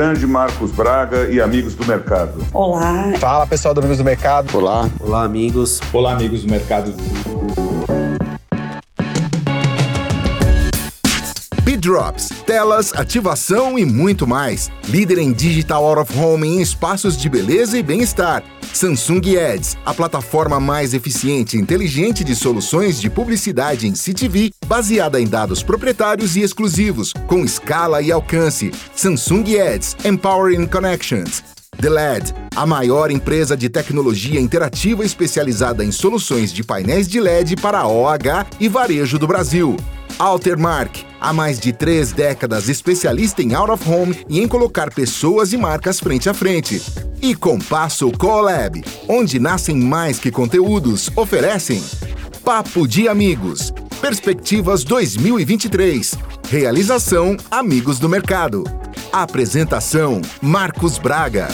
grande Marcos Braga e amigos do mercado. Olá. Fala pessoal do Amigos do Mercado. Olá. Olá, amigos. Olá, amigos do mercado. Drops, telas, ativação e muito mais. Líder em digital out of home em espaços de beleza e bem-estar. Samsung Ads, a plataforma mais eficiente e inteligente de soluções de publicidade em CTV, baseada em dados proprietários e exclusivos, com escala e alcance. Samsung Ads, Empowering Connections. The LED, a maior empresa de tecnologia interativa especializada em soluções de painéis de LED para OH e varejo do Brasil. Altermark, há mais de três décadas especialista em out of home e em colocar pessoas e marcas frente a frente. E Compasso Colab, onde nascem mais que conteúdos, oferecem Papo de Amigos, Perspectivas 2023, Realização Amigos do Mercado. Apresentação Marcos Braga.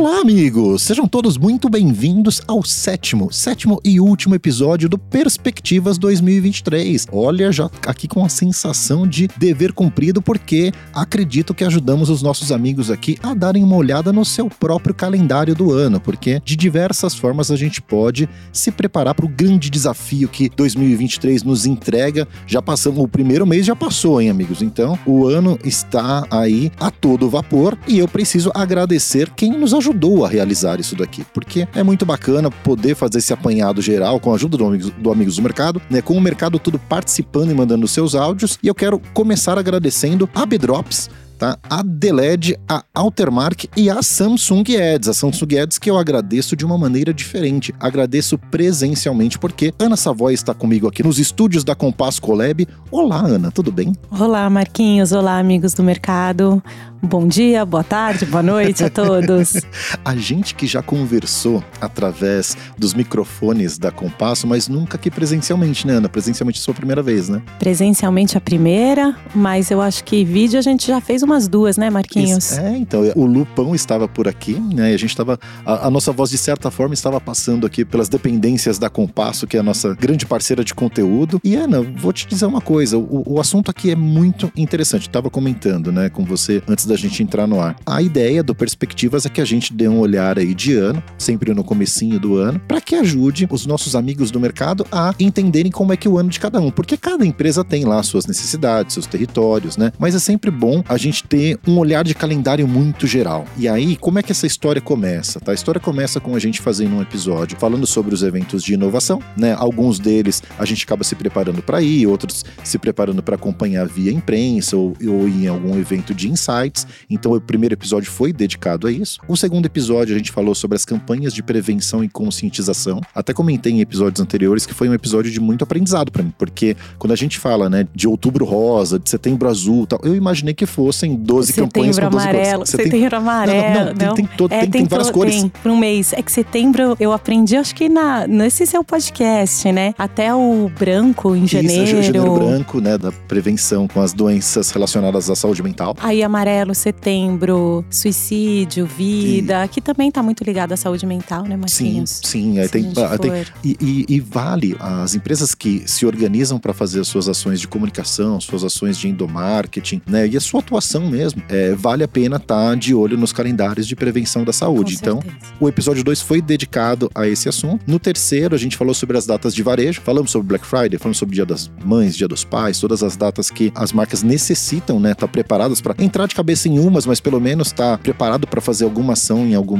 Olá, amigos! Sejam todos muito bem-vindos ao sétimo, sétimo e último episódio do Perspectivas 2023. Olha, já aqui com a sensação de dever cumprido, porque acredito que ajudamos os nossos amigos aqui a darem uma olhada no seu próprio calendário do ano, porque de diversas formas a gente pode se preparar para o grande desafio que 2023 nos entrega. Já passamos, o primeiro mês já passou, hein, amigos? Então, o ano está aí a todo vapor e eu preciso agradecer quem nos ajudou a realizar isso daqui, porque é muito bacana poder fazer esse apanhado geral com a ajuda do Amigos do, Amigos do Mercado, né? Com o mercado tudo participando e mandando seus áudios. E eu quero começar agradecendo a Bedrops tá? A Deled, a Altermark e a Samsung Ads. A Samsung Ads que eu agradeço de uma maneira diferente. Agradeço presencialmente porque Ana Savoy está comigo aqui nos estúdios da Compass Colab. Olá, Ana, tudo bem? Olá, Marquinhos. Olá, amigos do mercado. Bom dia, boa tarde, boa noite a todos. a gente que já conversou através dos microfones da Compasso, mas nunca aqui presencialmente, né, Ana? Presencialmente é sua primeira vez, né? Presencialmente a primeira, mas eu acho que vídeo a gente já fez umas duas, né, Marquinhos? É, então, o Lupão estava por aqui, né? E a gente estava. A, a, nossa voz, de certa forma, estava passando aqui pelas dependências da Compasso, que é a nossa grande parceira de conteúdo. E, Ana, vou te dizer uma coisa: o, o assunto aqui é muito interessante. Estava comentando, né, com você antes da gente entrar no ar. A ideia do Perspectivas é que a gente dê um olhar aí de ano, sempre no comecinho do ano, para que ajude os nossos amigos do mercado a entenderem como é que é o ano de cada um, porque cada empresa tem lá suas necessidades, seus territórios, né? Mas é sempre bom a gente ter um olhar de calendário muito geral. E aí, como é que essa história começa? Tá? A história começa com a gente fazendo um episódio falando sobre os eventos de inovação, né? Alguns deles a gente acaba se preparando para ir, outros se preparando para acompanhar via imprensa ou, ou em algum evento de insights. Então o primeiro episódio foi dedicado a isso. O segundo episódio a gente falou sobre as campanhas de prevenção e conscientização. Até comentei em episódios anteriores que foi um episódio de muito aprendizado para mim, porque quando a gente fala, né, de outubro rosa, de setembro azul, tal, eu imaginei que fossem 12 setembro campanhas com 12 amarelo, cores. Setembro, setembro amarelo, não, não, não, tem, tem, todo, é, tem, tem, várias cores. Tem, por um mês. É que setembro eu aprendi, acho que na, nesse seu podcast, né? Até o branco em janeiro. Isso, janeiro branco, né, da prevenção com as doenças relacionadas à saúde mental. Aí amarelo, setembro, suicídio, vida, e... que também está muito ligado à saúde mental, né, Marquinhos? Sim, sim. Aí tem, tem e, e, e, vale as empresas que se organizam para fazer as suas ações de comunicação, suas ações de endomarketing, né, e a sua atuação mesmo, é, vale a pena estar tá de olho nos calendários de prevenção da saúde. então, o episódio 2 foi dedicado a esse assunto. No terceiro, a gente falou sobre as datas de varejo, falamos sobre Black Friday, falamos sobre Dia das Mães, Dia dos Pais, todas as datas que as marcas necessitam, né, estar tá preparadas para entrar de cabeça em umas, mas pelo menos estar tá preparado para fazer alguma ação em algum,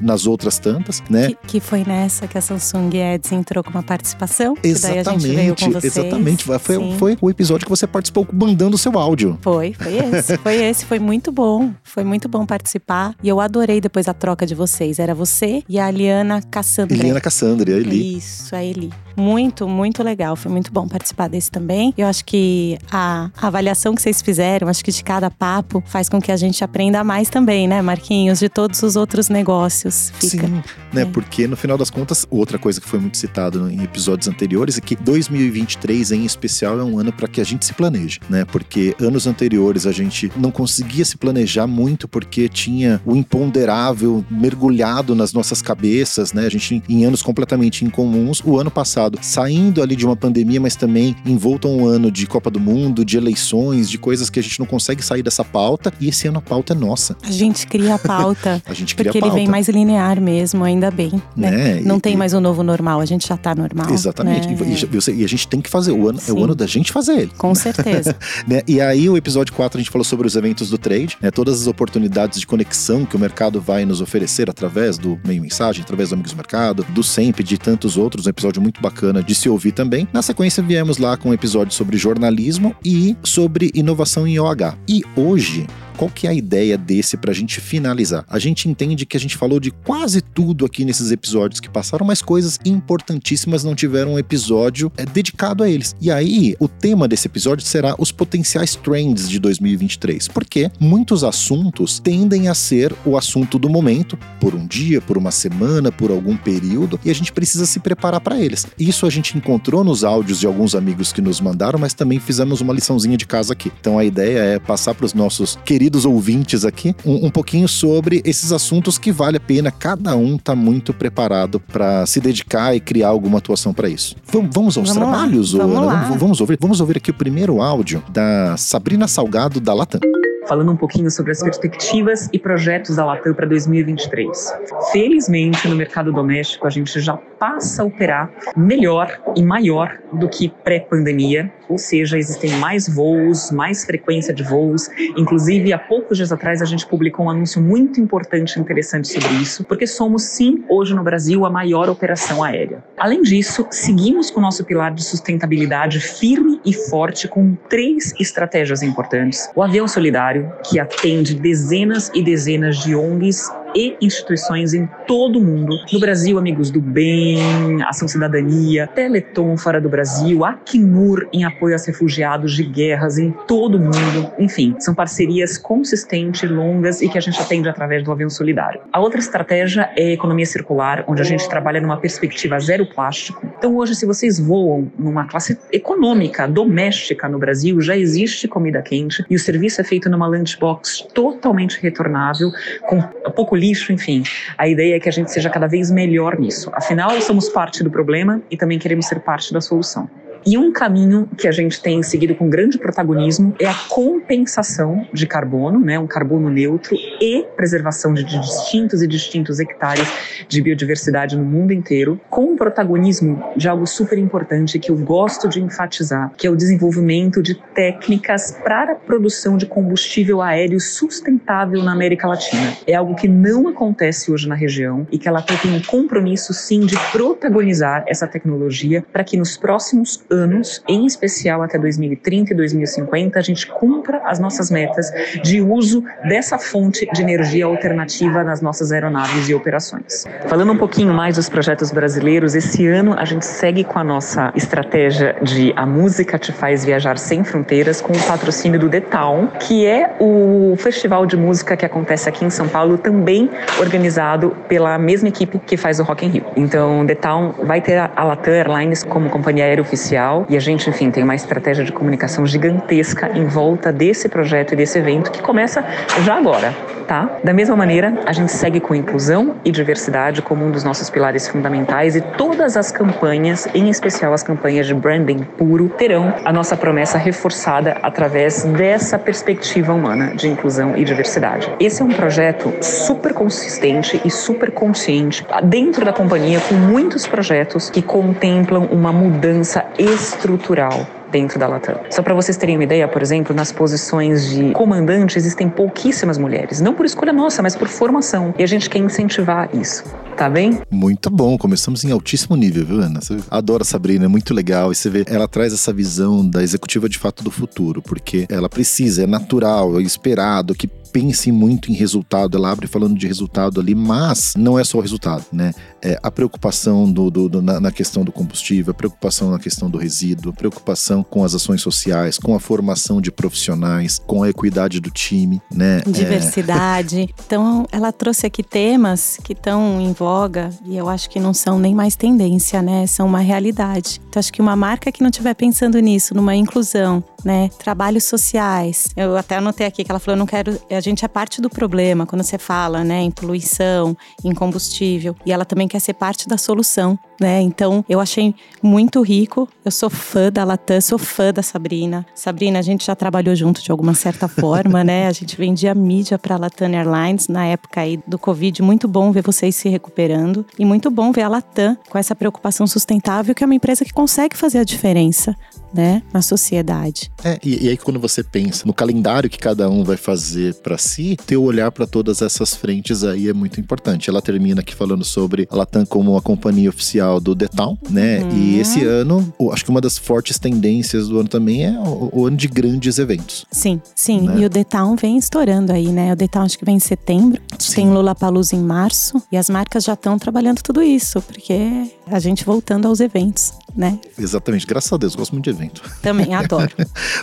nas outras tantas, né? Que, que, foi nessa que a Samsung Ads entrou com uma participação. Exatamente, exatamente. Foi, foi o episódio que você participou mandando o seu áudio. Foi, foi esse. foi esse, foi muito bom. Foi muito bom participar. E eu adorei depois a troca de vocês. Era você e a Aliana Cassandra. Eliana Cassandra, a Eli. Isso, a Eli. Muito, muito legal. Foi muito bom participar desse também. Eu acho que a avaliação que vocês fizeram, acho que de cada papo, faz com que a gente aprenda mais também, né, Marquinhos? De todos os outros negócios. Fica. Sim, né? É. Porque no final das contas, outra coisa que foi muito citado em episódios anteriores é que 2023 em especial é um ano para que a gente se planeje, né? Porque anos anteriores a gente não conseguia se planejar muito porque tinha o imponderável mergulhado nas nossas cabeças, né? A gente em anos completamente incomuns. O ano passado, saindo ali de uma pandemia, mas também envolto a um ano de Copa do Mundo, de eleições, de coisas que a gente não consegue sair dessa pauta. E esse ano a pauta é nossa. A gente cria a pauta. a gente cria porque a pauta. ele vem mais linear mesmo, ainda bem. Né? Né? Não E- tem e- mais o novo normal, a gente já tá normal. Exatamente. né? E, e a gente tem que fazer. O ano, é o ano da gente fazer ele. Com certeza. né? E aí, o episódio 4, a gente falou sobre os eventos do trade, né? todas as oportunidades de conexão que o mercado vai nos oferecer através do meio mensagem, através do Amigos do Mercado, do SEMP, de tantos outros, um episódio muito bacana de se ouvir também. Na sequência, viemos lá com um episódio sobre jornalismo e sobre inovação em OH. E hoje. Qual que é a ideia desse pra gente finalizar? A gente entende que a gente falou de quase tudo aqui nesses episódios que passaram, mas coisas importantíssimas não tiveram um episódio é, dedicado a eles. E aí, o tema desse episódio será os potenciais trends de 2023, porque muitos assuntos tendem a ser o assunto do momento, por um dia, por uma semana, por algum período, e a gente precisa se preparar para eles. Isso a gente encontrou nos áudios de alguns amigos que nos mandaram, mas também fizemos uma liçãozinha de casa aqui. Então a ideia é passar para os nossos queridos ouvintes aqui um, um pouquinho sobre esses assuntos que vale a pena cada um tá muito preparado para se dedicar e criar alguma atuação para isso. Vamos, vamos aos Vamos lá, trabalhos, ô, vamos Ana? lá. Vamos, vamos ouvir, vamos ouvir aqui o primeiro áudio da Sabrina Salgado da Latam. Falando um pouquinho sobre as perspectivas e projetos da Latam para 2023. Felizmente, no mercado doméstico, a gente já passa a operar melhor e maior do que pré-pandemia, ou seja, existem mais voos, mais frequência de voos. Inclusive, há poucos dias atrás, a gente publicou um anúncio muito importante e interessante sobre isso, porque somos, sim, hoje no Brasil, a maior operação aérea. Além disso, seguimos com o nosso pilar de sustentabilidade firme e forte com três estratégias importantes. O avião solidário, que atende dezenas e dezenas de ONGs e instituições em todo o mundo. No Brasil, Amigos do Bem, Ação Cidadania, Teleton fora do Brasil, Acnur em apoio aos refugiados de guerras em todo o mundo. Enfim, são parcerias consistentes, longas e que a gente atende através do avião solidário. A outra estratégia é a economia circular, onde a gente trabalha numa perspectiva zero plástico. Então, hoje, se vocês voam numa classe econômica, doméstica no Brasil, já existe comida quente e o serviço é feito numa lunchbox totalmente retornável, com pouco lixo, enfim. A ideia é que a gente seja cada vez melhor nisso. Afinal, somos parte do problema e também queremos ser parte da solução. E um caminho que a gente tem seguido com grande protagonismo é a compensação de carbono, né, um carbono neutro e preservação de distintos e distintos hectares de biodiversidade no mundo inteiro, com o protagonismo de algo super importante que eu gosto de enfatizar, que é o desenvolvimento de técnicas para a produção de combustível aéreo sustentável na América Latina. É algo que não acontece hoje na região e que ela tem um compromisso sim de protagonizar essa tecnologia para que nos próximos anos, em especial até 2030 e 2050, a gente cumpra as nossas metas de uso dessa fonte de energia alternativa nas nossas aeronaves e operações. Falando um pouquinho mais dos projetos brasileiros, esse ano a gente segue com a nossa estratégia de A Música Te Faz Viajar Sem Fronteiras com o patrocínio do The Town, que é o festival de música que acontece aqui em São Paulo, também organizado pela mesma equipe que faz o Rock in Rio. Então, The Town vai ter a Latam Airlines como companhia aérea oficial e a gente, enfim, tem uma estratégia de comunicação gigantesca em volta desse projeto e desse evento que começa já agora. Tá? Da mesma maneira, a gente segue com inclusão e diversidade como um dos nossos pilares fundamentais e todas as campanhas, em especial as campanhas de branding puro, terão a nossa promessa reforçada através dessa perspectiva humana de inclusão e diversidade. Esse é um projeto super consistente e super consciente dentro da companhia com muitos projetos que contemplam uma mudança estrutural dentro da Latam. Só para vocês terem uma ideia, por exemplo, nas posições de comandante existem pouquíssimas mulheres, não por escolha nossa, mas por formação. E a gente quer incentivar isso. Tá bem? Muito bom, começamos em altíssimo nível, viu, Ana? Você adora a Sabrina, é muito legal. E você vê, ela traz essa visão da executiva de fato do futuro, porque ela precisa, é natural, é esperado que pense muito em resultado, ela abre falando de resultado ali, mas não é só o resultado, né? É a preocupação do, do, do na, na, questão do combustível, a preocupação na questão do resíduo, a preocupação com as ações sociais, com a formação de profissionais, com a equidade do time, né? Diversidade. É... Então, ela trouxe aqui temas que estão em voga e eu acho que não são nem mais tendência, né? São uma realidade. Então, acho que uma marca que não estiver pensando nisso, numa inclusão né? Trabalhos sociais. Eu até anotei aqui que ela falou, não quero, a gente é parte do problema quando você fala, né, em poluição, em combustível, e ela também quer ser parte da solução, né? Então, eu achei muito rico. Eu sou fã da Latam, sou fã da Sabrina. Sabrina, a gente já trabalhou junto de alguma certa forma, né? A gente vendia mídia para a Latam Airlines na época aí do Covid. Muito bom ver vocês se recuperando e muito bom ver a Latam com essa preocupação sustentável, que é uma empresa que consegue fazer a diferença né, na sociedade. É, e, e, aí quando você pensa no calendário que cada um vai fazer para si, ter o olhar para todas essas frentes aí é muito importante. Ela termina aqui falando sobre a Latam como a companhia oficial do The Town, né? Uhum. E esse ano, acho que uma das fortes tendências do ano também é o, o ano de grandes eventos. Sim, sim. Né? E o The Town vem estourando aí, né? O The Town acho que vem em setembro, sim. tem Lollapalooza em março e as marcas já estão trabalhando tudo isso, porque a gente voltando aos eventos né? Exatamente. Graças a Deus, gosto muito de evento. Também adoro.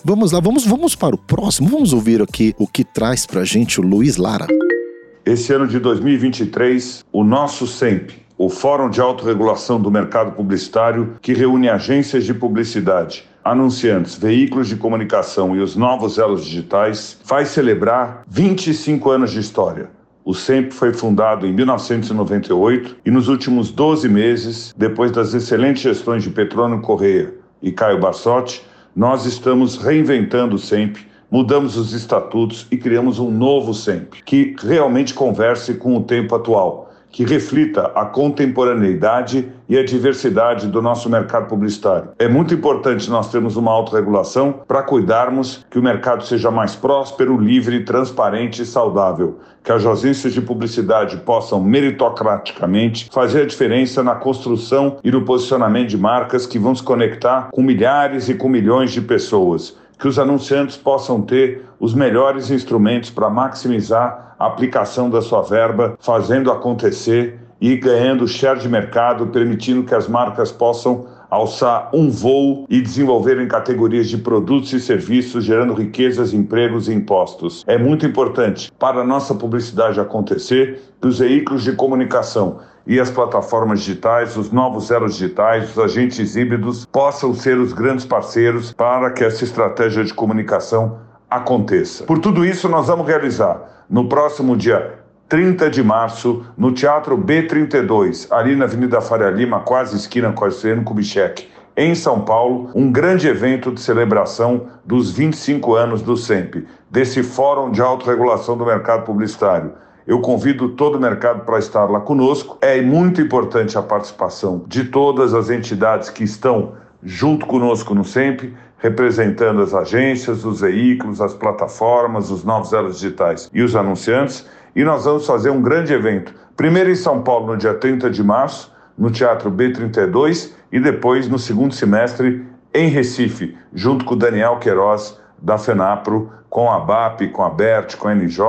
vamos lá, vamos, vamos para o próximo. Vamos ouvir aqui o que traz pra gente o Luiz Lara. Esse ano de 2023, o nosso SEMP, o Fórum de Autorregulação do Mercado Publicitário, que reúne agências de publicidade, anunciantes, veículos de comunicação e os novos elos digitais, faz celebrar 25 anos de história o SEMP foi fundado em 1998 e nos últimos 12 meses, depois das excelentes gestões de Petrônio Correia e Caio Bassotti, nós estamos reinventando o SEMP, mudamos os estatutos e criamos um novo SEMP, que realmente converse com o tempo atual que reflita a contemporaneidade e a diversidade do nosso mercado publicitário. É muito importante nós termos uma autorregulação para cuidarmos que o mercado seja mais próspero, livre, transparente e saudável, que as agências de publicidade possam meritocraticamente fazer a diferença na construção e no posicionamento de marcas que vão se conectar com milhares e com milhões de pessoas que os anunciantes possam ter os melhores instrumentos para maximizar a aplicação da sua verba, fazendo acontecer e ganhando share de mercado, permitindo que as marcas possam alçar um voo e desenvolver em categorias de produtos e serviços, gerando riquezas, empregos e impostos. É muito importante para a nossa publicidade acontecer que os veículos de comunicação e as plataformas digitais, os novos elos digitais, os agentes híbridos possam ser os grandes parceiros para que essa estratégia de comunicação aconteça. Por tudo isso, nós vamos realizar no próximo dia 30 de março, no Teatro B32, ali na Avenida Faria Lima, quase esquina com a Estreano Kubitschek, em São Paulo, um grande evento de celebração dos 25 anos do SEMP, desse Fórum de Autorregulação do Mercado Publicitário. Eu convido todo o mercado para estar lá conosco. É muito importante a participação de todas as entidades que estão junto conosco no SEMP, representando as agências, os veículos, as plataformas, os novos elos digitais e os anunciantes. E nós vamos fazer um grande evento, primeiro em São Paulo, no dia 30 de março, no Teatro B32, e depois, no segundo semestre, em Recife, junto com o Daniel Queiroz, da FENAPRO, com a BAP, com a BERT, com a NJ,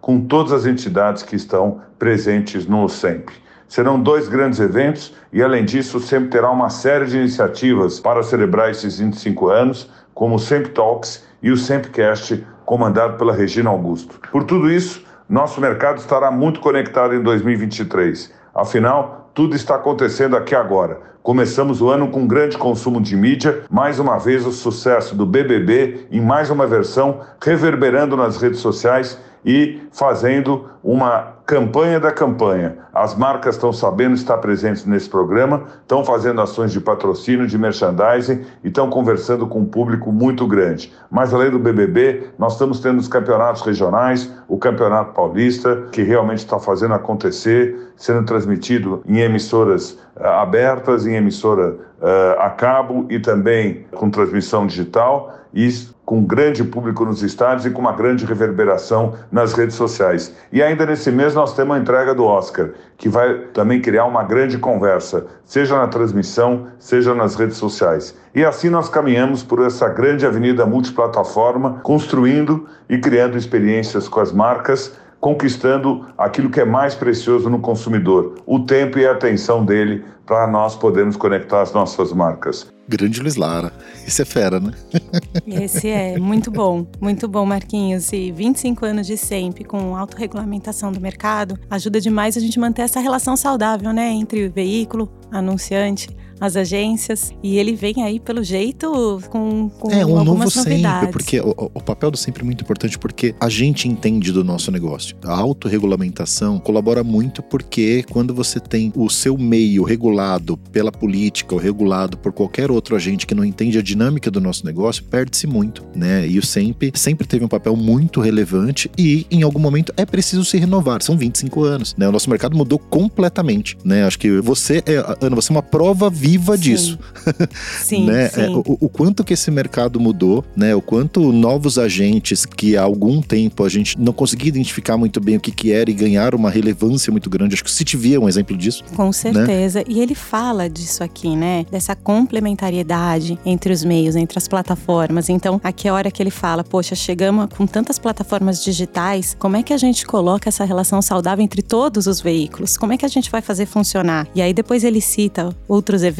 com todas as entidades que estão presentes no SEMP. Serão dois grandes eventos e, além disso, sempre terá uma série de iniciativas para celebrar esses 25 anos, como o SEMP Talks e o SEMPcast, comandado pela Regina Augusto. Por tudo isso, nosso mercado estará muito conectado em 2023. Afinal, tudo está acontecendo aqui agora. Começamos o ano com grande consumo de mídia, mais uma vez o sucesso do BBB em mais uma versão, reverberando nas redes sociais e fazendo uma campanha da campanha. As marcas estão sabendo estar presentes nesse programa, estão fazendo ações de patrocínio, de merchandising e estão conversando com um público muito grande. Mas além do BBB, nós estamos tendo os campeonatos regionais, o Campeonato Paulista, que realmente está fazendo acontecer, sendo transmitido em emissoras uh, abertas, em emissora uh, a cabo e também com transmissão digital. E com um grande público nos estádios e com uma grande reverberação nas redes sociais. E ainda nesse mês nós temos a entrega do Oscar, que vai também criar uma grande conversa, seja na transmissão, seja nas redes sociais. E assim nós caminhamos por essa grande avenida multiplataforma, construindo e criando experiências com as marcas, conquistando aquilo que é mais precioso no consumidor, o tempo e a atenção dele para nós podermos conectar as nossas marcas. Grande Luiz Lara. Esse é fera, né? Esse é muito bom, muito bom, Marquinhos. E 25 anos de sempre com autorregulamentação do mercado ajuda demais a gente manter essa relação saudável, né? Entre o veículo, anunciante, as agências. E ele vem aí, pelo jeito, com, com é, um novo novidades. sempre, porque o, o, papel do sempre é muito importante porque a gente entende do nosso negócio. A autorregulamentação colabora muito porque quando você tem o seu meio regulado pela política ou regulado por qualquer outro agente que não entende a dinâmica do nosso negócio, perde-se muito, né? E o sempre sempre teve um papel muito relevante e em algum momento é preciso se renovar. São 25 anos, né? O nosso mercado mudou completamente, né? Acho que você é, Ana, você é uma prova viva sim. disso. Sim, né? sim. É, o, o, quanto que esse mercado mudou, né? O quanto novos agentes que há algum tempo a gente não conseguia identificar muito bem o que, que era e ganhar uma relevância muito grande. Acho que o CityV é um exemplo disso. Com certeza. Né? E ele fala disso aqui, né? Dessa complementariedade entre os meios, entre as plataformas. Então, aqui é a hora que ele fala, poxa, chegamos com tantas plataformas digitais, como é que a gente coloca essa relação saudável entre todos os veículos? Como é que a gente vai fazer funcionar? E aí depois ele cita outros eventos,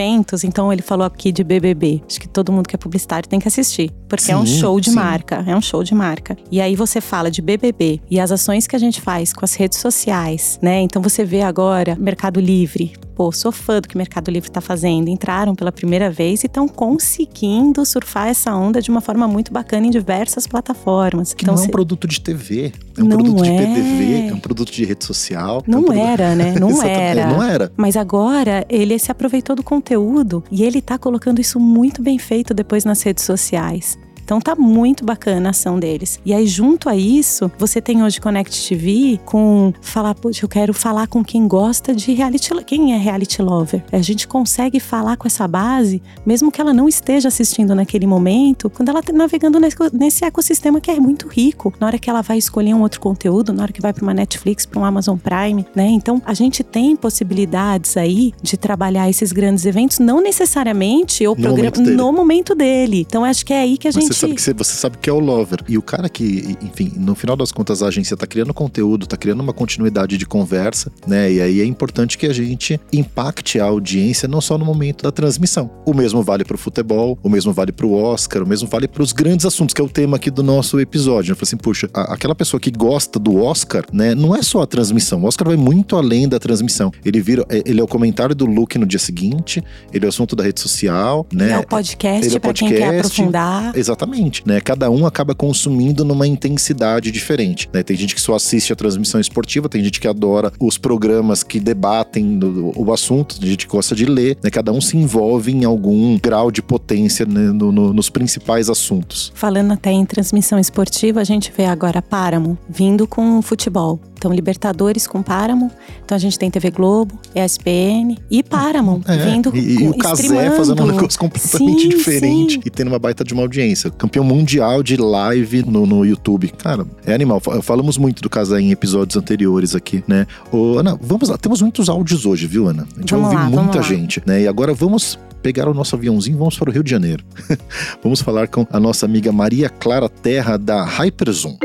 então ele falou aqui de BBB. Acho que todo mundo que é publicitário tem que assistir, porque sim, é um show de sim. marca, é um show de marca. E aí você fala de BBB e as ações que a gente faz com as redes sociais, né? Então você vê agora Mercado Livre, pô, sou fã do que o Mercado Livre está fazendo. Entraram pela primeira vez e estão conseguindo surfar essa onda de uma forma muito bacana em diversas plataformas. Que então, não é um produto de TV, é um produto é. de PDV, é um produto de rede social. Não é um era, né? Não era. Não era. Mas agora ele se aproveitou do conteúdo e ele está colocando isso muito bem feito depois nas redes sociais. Então tá muito bacana a ação deles. E aí, junto a isso, você tem hoje Connect TV com falar, poxa, eu quero falar com quem gosta de reality. Quem é reality lover? A gente consegue falar com essa base, mesmo que ela não esteja assistindo naquele momento, quando ela está navegando nesse ecossistema que é muito rico. Na hora que ela vai escolher um outro conteúdo, na hora que vai para uma Netflix, para um Amazon Prime, né? Então a gente tem possibilidades aí de trabalhar esses grandes eventos, não necessariamente o programa momento no momento dele. Então acho que é aí que a gente sabe que você, você sabe que é o lover. E o cara que, enfim, no final das contas, a agência tá criando conteúdo, tá criando uma continuidade de conversa, né? E aí é importante que a gente impacte a audiência não só no momento da transmissão. O mesmo vale pro futebol, o mesmo vale pro Oscar, o mesmo vale pros grandes assuntos, que é o tema aqui do nosso episódio. Eu falei assim, puxa, a, aquela pessoa que gosta do Oscar, né? Não é só a transmissão. O Oscar vai muito além da transmissão. Ele vira, é, ele é o comentário do look no dia seguinte, ele é o assunto da rede social, né? é o podcast, ele é o podcast, pra quem quer aprofundar. Exatamente Exatamente, né? Cada um acaba consumindo numa intensidade diferente, né? Tem gente que só assiste a transmissão esportiva, tem gente que adora os programas que debatem o assunto, tem gente que gosta de ler, né? Cada um se envolve em algum grau de potência né? no, no, nos principais assuntos. Falando até em transmissão esportiva, a gente vê agora Páramo vindo com futebol. Então, Libertadores com Paramount. Então, a gente tem TV Globo, ESPN e Paramount é, vindo E, e o Casé fazendo um negócio completamente sim, diferente sim. e tendo uma baita de uma audiência. Campeão mundial de live no, no YouTube. Cara, é animal. Falamos muito do Casé em episódios anteriores aqui, né? Ô, Ana, vamos lá. Temos muitos áudios hoje, viu, Ana? A gente vamos vai ouvir lá, muita gente, né? E agora vamos pegar o nosso aviãozinho e vamos para o Rio de Janeiro. vamos falar com a nossa amiga Maria Clara Terra da Hyperzoom.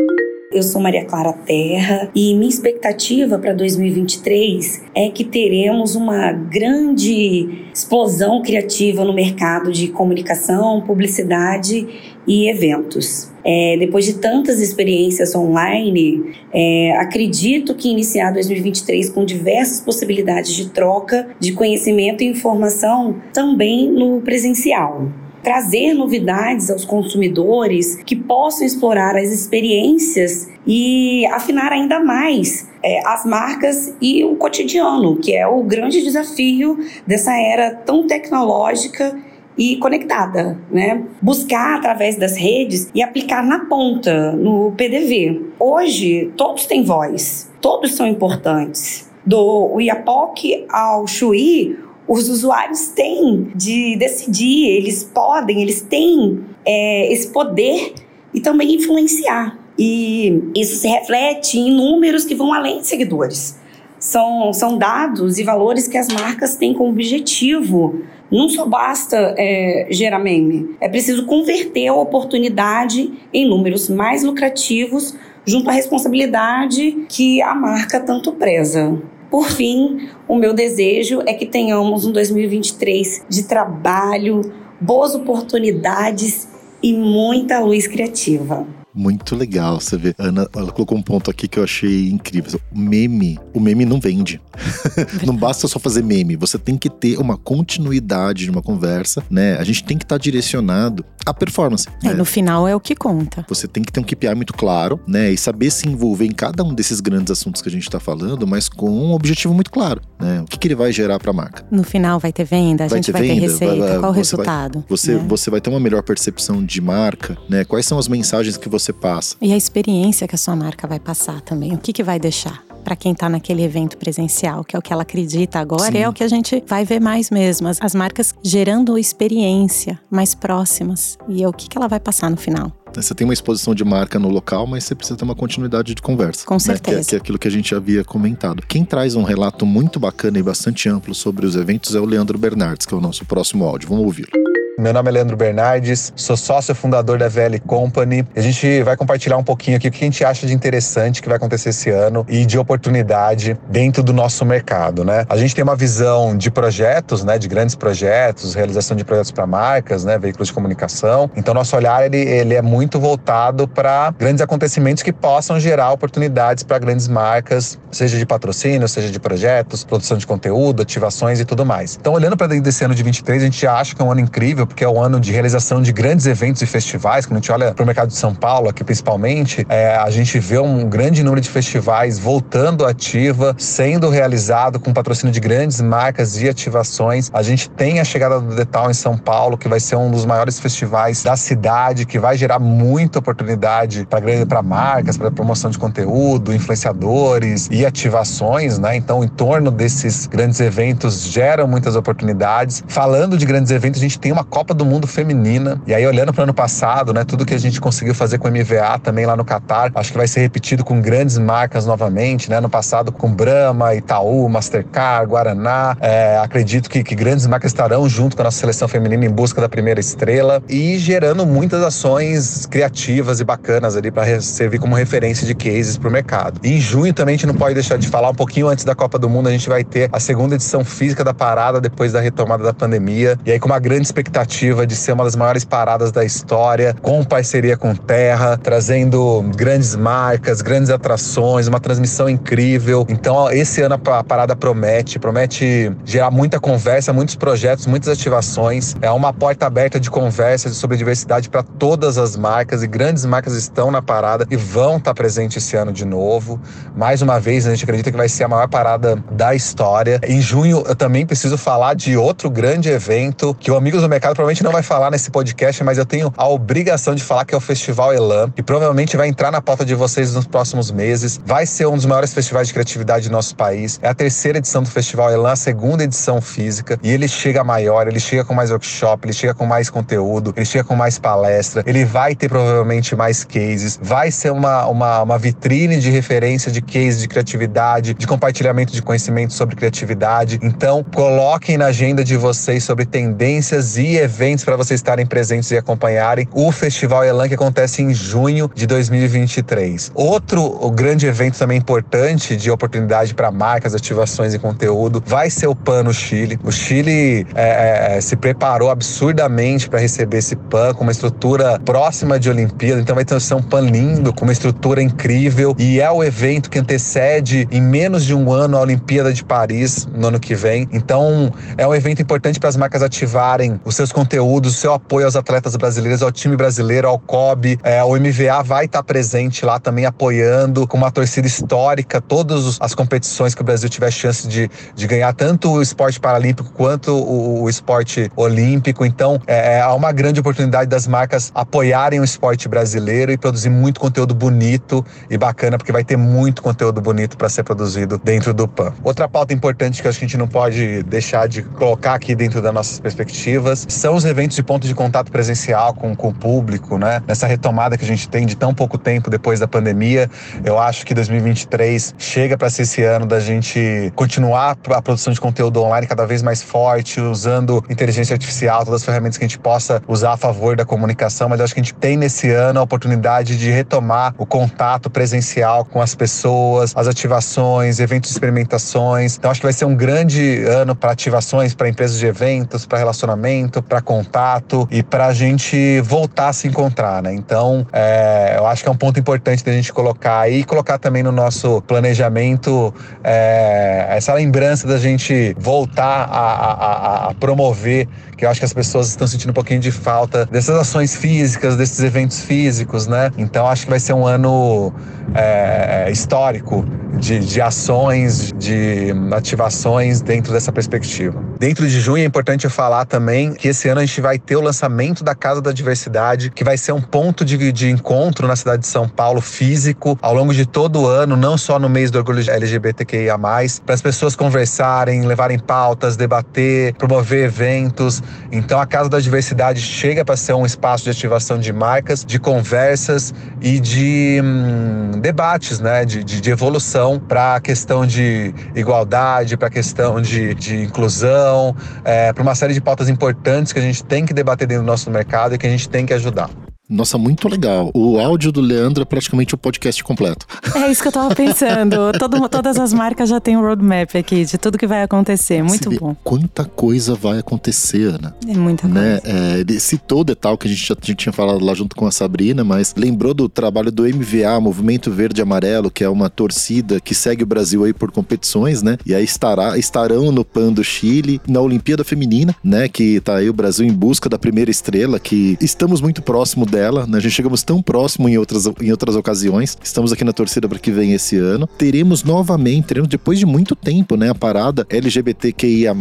Eu sou Maria Clara Terra e minha expectativa para 2023 é que teremos uma grande explosão criativa no mercado de comunicação, publicidade e eventos. É, depois de tantas experiências online, é, acredito que iniciar 2023 com diversas possibilidades de troca de conhecimento e informação também no presencial trazer novidades aos consumidores que possam explorar as experiências e afinar ainda mais é, as marcas e o cotidiano, que é o grande desafio dessa era tão tecnológica e conectada, né? Buscar através das redes e aplicar na ponta, no PDV. Hoje, todos têm voz, todos são importantes. Do Iapoc ao Chuí, os usuários têm de decidir, eles podem, eles têm é, esse poder e também influenciar. E isso se reflete em números que vão além de seguidores. São, são dados e valores que as marcas têm como objetivo. Não só basta é, gerar meme, é preciso converter a oportunidade em números mais lucrativos junto à responsabilidade que a marca tanto preza. Por fim, o meu desejo é que tenhamos um 2023 de trabalho, boas oportunidades e muita luz criativa. Muito legal, você vê. Ana, ela colocou um ponto aqui que eu achei incrível. O meme, o meme não vende. não basta só fazer meme, você tem que ter uma continuidade de uma conversa, né? A gente tem que estar tá direcionado à performance. É, né? no final é o que conta. Você tem que ter um KPI muito claro, né? E saber se envolver em cada um desses grandes assuntos que a gente está falando, mas com um objetivo muito claro, né? O que, que ele vai gerar para a marca? No final vai ter venda, a Vai gente ter vai ter venda, receita, vai- vai- qual o você vai- resultado? Você, né? você vai ter uma melhor percepção de marca, né? Quais são as mensagens que você passa? E a experiência que a sua marca vai passar também. O que, que vai deixar? Para quem tá naquele evento presencial, que é o que ela acredita agora, Sim. é o que a gente vai ver mais mesmo. As, as marcas gerando experiência mais próximas. E é o que, que ela vai passar no final. Você tem uma exposição de marca no local, mas você precisa ter uma continuidade de conversa. Com né? Que é- certeza. Que, é, aquilo que a gente havia comentado. Quem traz um relato muito bacana e bastante amplo sobre os eventos é o Leandro Bernardes, que é o nosso próximo áudio. Vamos ouvi-lo. Meu nome é Leandro Bernardes, sou sócio fundador da VL Company. A gente vai compartilhar um pouquinho aqui o que a gente acha de interessante que vai acontecer esse ano e de oportunidade dentro do nosso mercado, né? A gente tem uma visão de projetos, né, de grandes projetos, realização de projetos para marcas, né, veículos de comunicação. Então nosso olhar ele, ele é muito voltado para grandes acontecimentos que possam gerar oportunidades para grandes marcas, seja de patrocínio, seja de projetos, produção de conteúdo, ativações e tudo mais. Então olhando para dentro desse ano de 23, a gente acha que é um ano incrível porque é um ano de realização de grandes eventos e festivais. Quando a gente olha para o mercado de São Paulo, aqui principalmente, é, a gente vê um grande número de festivais voltando ativa, sendo realizado com patrocínio de grandes marcas e ativações. A gente tem a chegada do Detal em São Paulo, que vai ser um dos maiores festivais da cidade, que vai gerar muita oportunidade para marcas, para promoção de conteúdo, influenciadores e ativações, né? Então, em torno desses grandes eventos geram muitas oportunidades. Falando de grandes eventos, a gente tem uma Copa do Mundo feminina. E aí, olhando para o ano passado, né, tudo que a gente conseguiu fazer com o MVA também lá no Catar, acho que vai ser repetido com grandes marcas novamente, né? No passado com Brahma, Itaú, Mastercard, Guaraná. É, acredito que, que grandes marcas estarão junto com a nossa seleção feminina em busca da primeira estrela e gerando muitas ações criativas e bacanas ali para servir como referência de cases para o mercado. E em junho também a gente não pode deixar de falar um pouquinho antes da Copa do Mundo, a gente vai ter a segunda edição física da parada depois da retomada da pandemia. E aí com uma grande expectativa de ser uma das maiores paradas da história, com parceria com Terra, trazendo grandes marcas, grandes atrações, uma transmissão incrível. Então, ó, esse ano a parada promete, promete gerar muita conversa, muitos projetos, muitas ativações. É uma porta aberta de conversa sobre diversidade para todas as marcas e grandes marcas estão na parada e vão estar presentes esse ano de novo. Mais uma vez, a gente acredita que vai ser a maior parada da história. Em junho, eu também preciso falar de outro grande evento que o Amigos do Mercado provavelmente não vai falar nesse podcast, mas eu tenho a obrigação de falar que é o Festival Elan, que provavelmente vai entrar na pauta de vocês nos próximos meses. Vai ser um dos maiores festivais de criatividade do nosso país. É a terceira edição do Festival Elan, a segunda edição física, e ele chega maior, ele chega com mais workshop, ele chega com mais conteúdo, ele chega com mais palestra, ele vai ter provavelmente mais cases, vai ser uma, uma, uma vitrine de referência de cases de criatividade, de compartilhamento de conhecimento sobre criatividade. Então, coloquem na agenda de vocês sobre tendências e eventos para vocês estarem presentes e acompanharem o Festival Elan que acontece em junho de 2023. Outro grande evento também importante de oportunidade para marcas, ativações e conteúdo vai ser o PAN no Chile. O Chile é, é, se preparou absurdamente para receber esse PAN com uma estrutura próxima de Olimpíada, então vai ter um PAN lindo, com uma estrutura incrível e é o evento que antecede em menos de um ano a Olimpíada de Paris no ano que vem. Então é um evento importante para as marcas ativarem os seus conteúdos, o seu apoio aos atletas brasileiros, ao time brasileiro, ao COB. É, o MVA vai estar presente lá também apoiando com uma torcida histórica todas as competições que o Brasil tiver chance de, de ganhar, tanto o esporte paralímpico quanto o, o esporte olímpico. Então é, é uma grande oportunidade das marcas apoiarem o esporte brasileiro e produzir muito conteúdo bonito e bacana, porque vai ter muito conteúdo bonito para ser produzido dentro do PAN. Outra pauta importante que a gente não pode deixar de colocar aqui dentro das nossas perspectivas são os eventos de ponto de contato presencial com, com o público, né? Nessa retomada que a gente tem de tão pouco tempo depois da pandemia, eu acho que 2023 chega para ser esse ano da gente continuar a produção de conteúdo online cada vez mais forte, usando inteligência artificial, todas as ferramentas que a gente possa usar a favor da comunicação, mas eu acho que a gente tem nesse ano a oportunidade de retomar o contato presencial com as pessoas, as ativações, eventos de experimentações. Então acho que vai ser um grande ano para ativações, para empresas de eventos, para relacionamento, para contato e para a gente voltar a se encontrar, né? Então, é, eu acho que é um ponto importante da gente colocar aí e colocar também no nosso planejamento é, essa lembrança da gente voltar a, a, a, promover, que eu acho que as pessoas estão sentindo um pouquinho de falta dessas ações físicas, desses eventos físicos, né? Então, acho que vai ser um ano é, histórico de, de ações, de ativações dentro dessa perspectiva. Dentro de junho é importante falar também que esse ano a gente vai ter o lançamento da Casa da Diversidade, que vai ser um ponto de, de encontro na cidade de São Paulo físico ao longo de todo o ano, não só no mês do orgulho LGBTQIA, para as pessoas conversarem, levarem pautas, debater, promover eventos. Então a Casa da Diversidade chega para ser um espaço de ativação de marcas, de conversas e de hum, debates, né? de, de, de evolução para a questão de igualdade, para a questão de, de inclusão, é, para uma série de pautas importantes que a gente tem que debater dentro do nosso mercado e que a gente tem que ajudar. Nossa, muito legal. O áudio do Leandro é praticamente o podcast completo. É isso que eu tava pensando. Todo, todas as marcas já têm um roadmap aqui de tudo que vai acontecer. Muito bom. Quanta coisa vai acontecer, Ana. É muita né? coisa. É, ele citou o detalhe que a gente já a gente tinha falado lá junto com a Sabrina, mas lembrou do trabalho do MVA, Movimento Verde Amarelo, que é uma torcida que segue o Brasil aí por competições, né? E aí estará, estarão no PAN do Chile, na Olimpíada Feminina, né? Que tá aí o Brasil em busca da primeira estrela, que estamos muito próximo dela dela, né? A gente chegamos tão próximo em outras, em outras ocasiões. Estamos aqui na torcida para que venha esse ano. Teremos novamente, teremos depois de muito tempo, né? A parada LGBTQIA,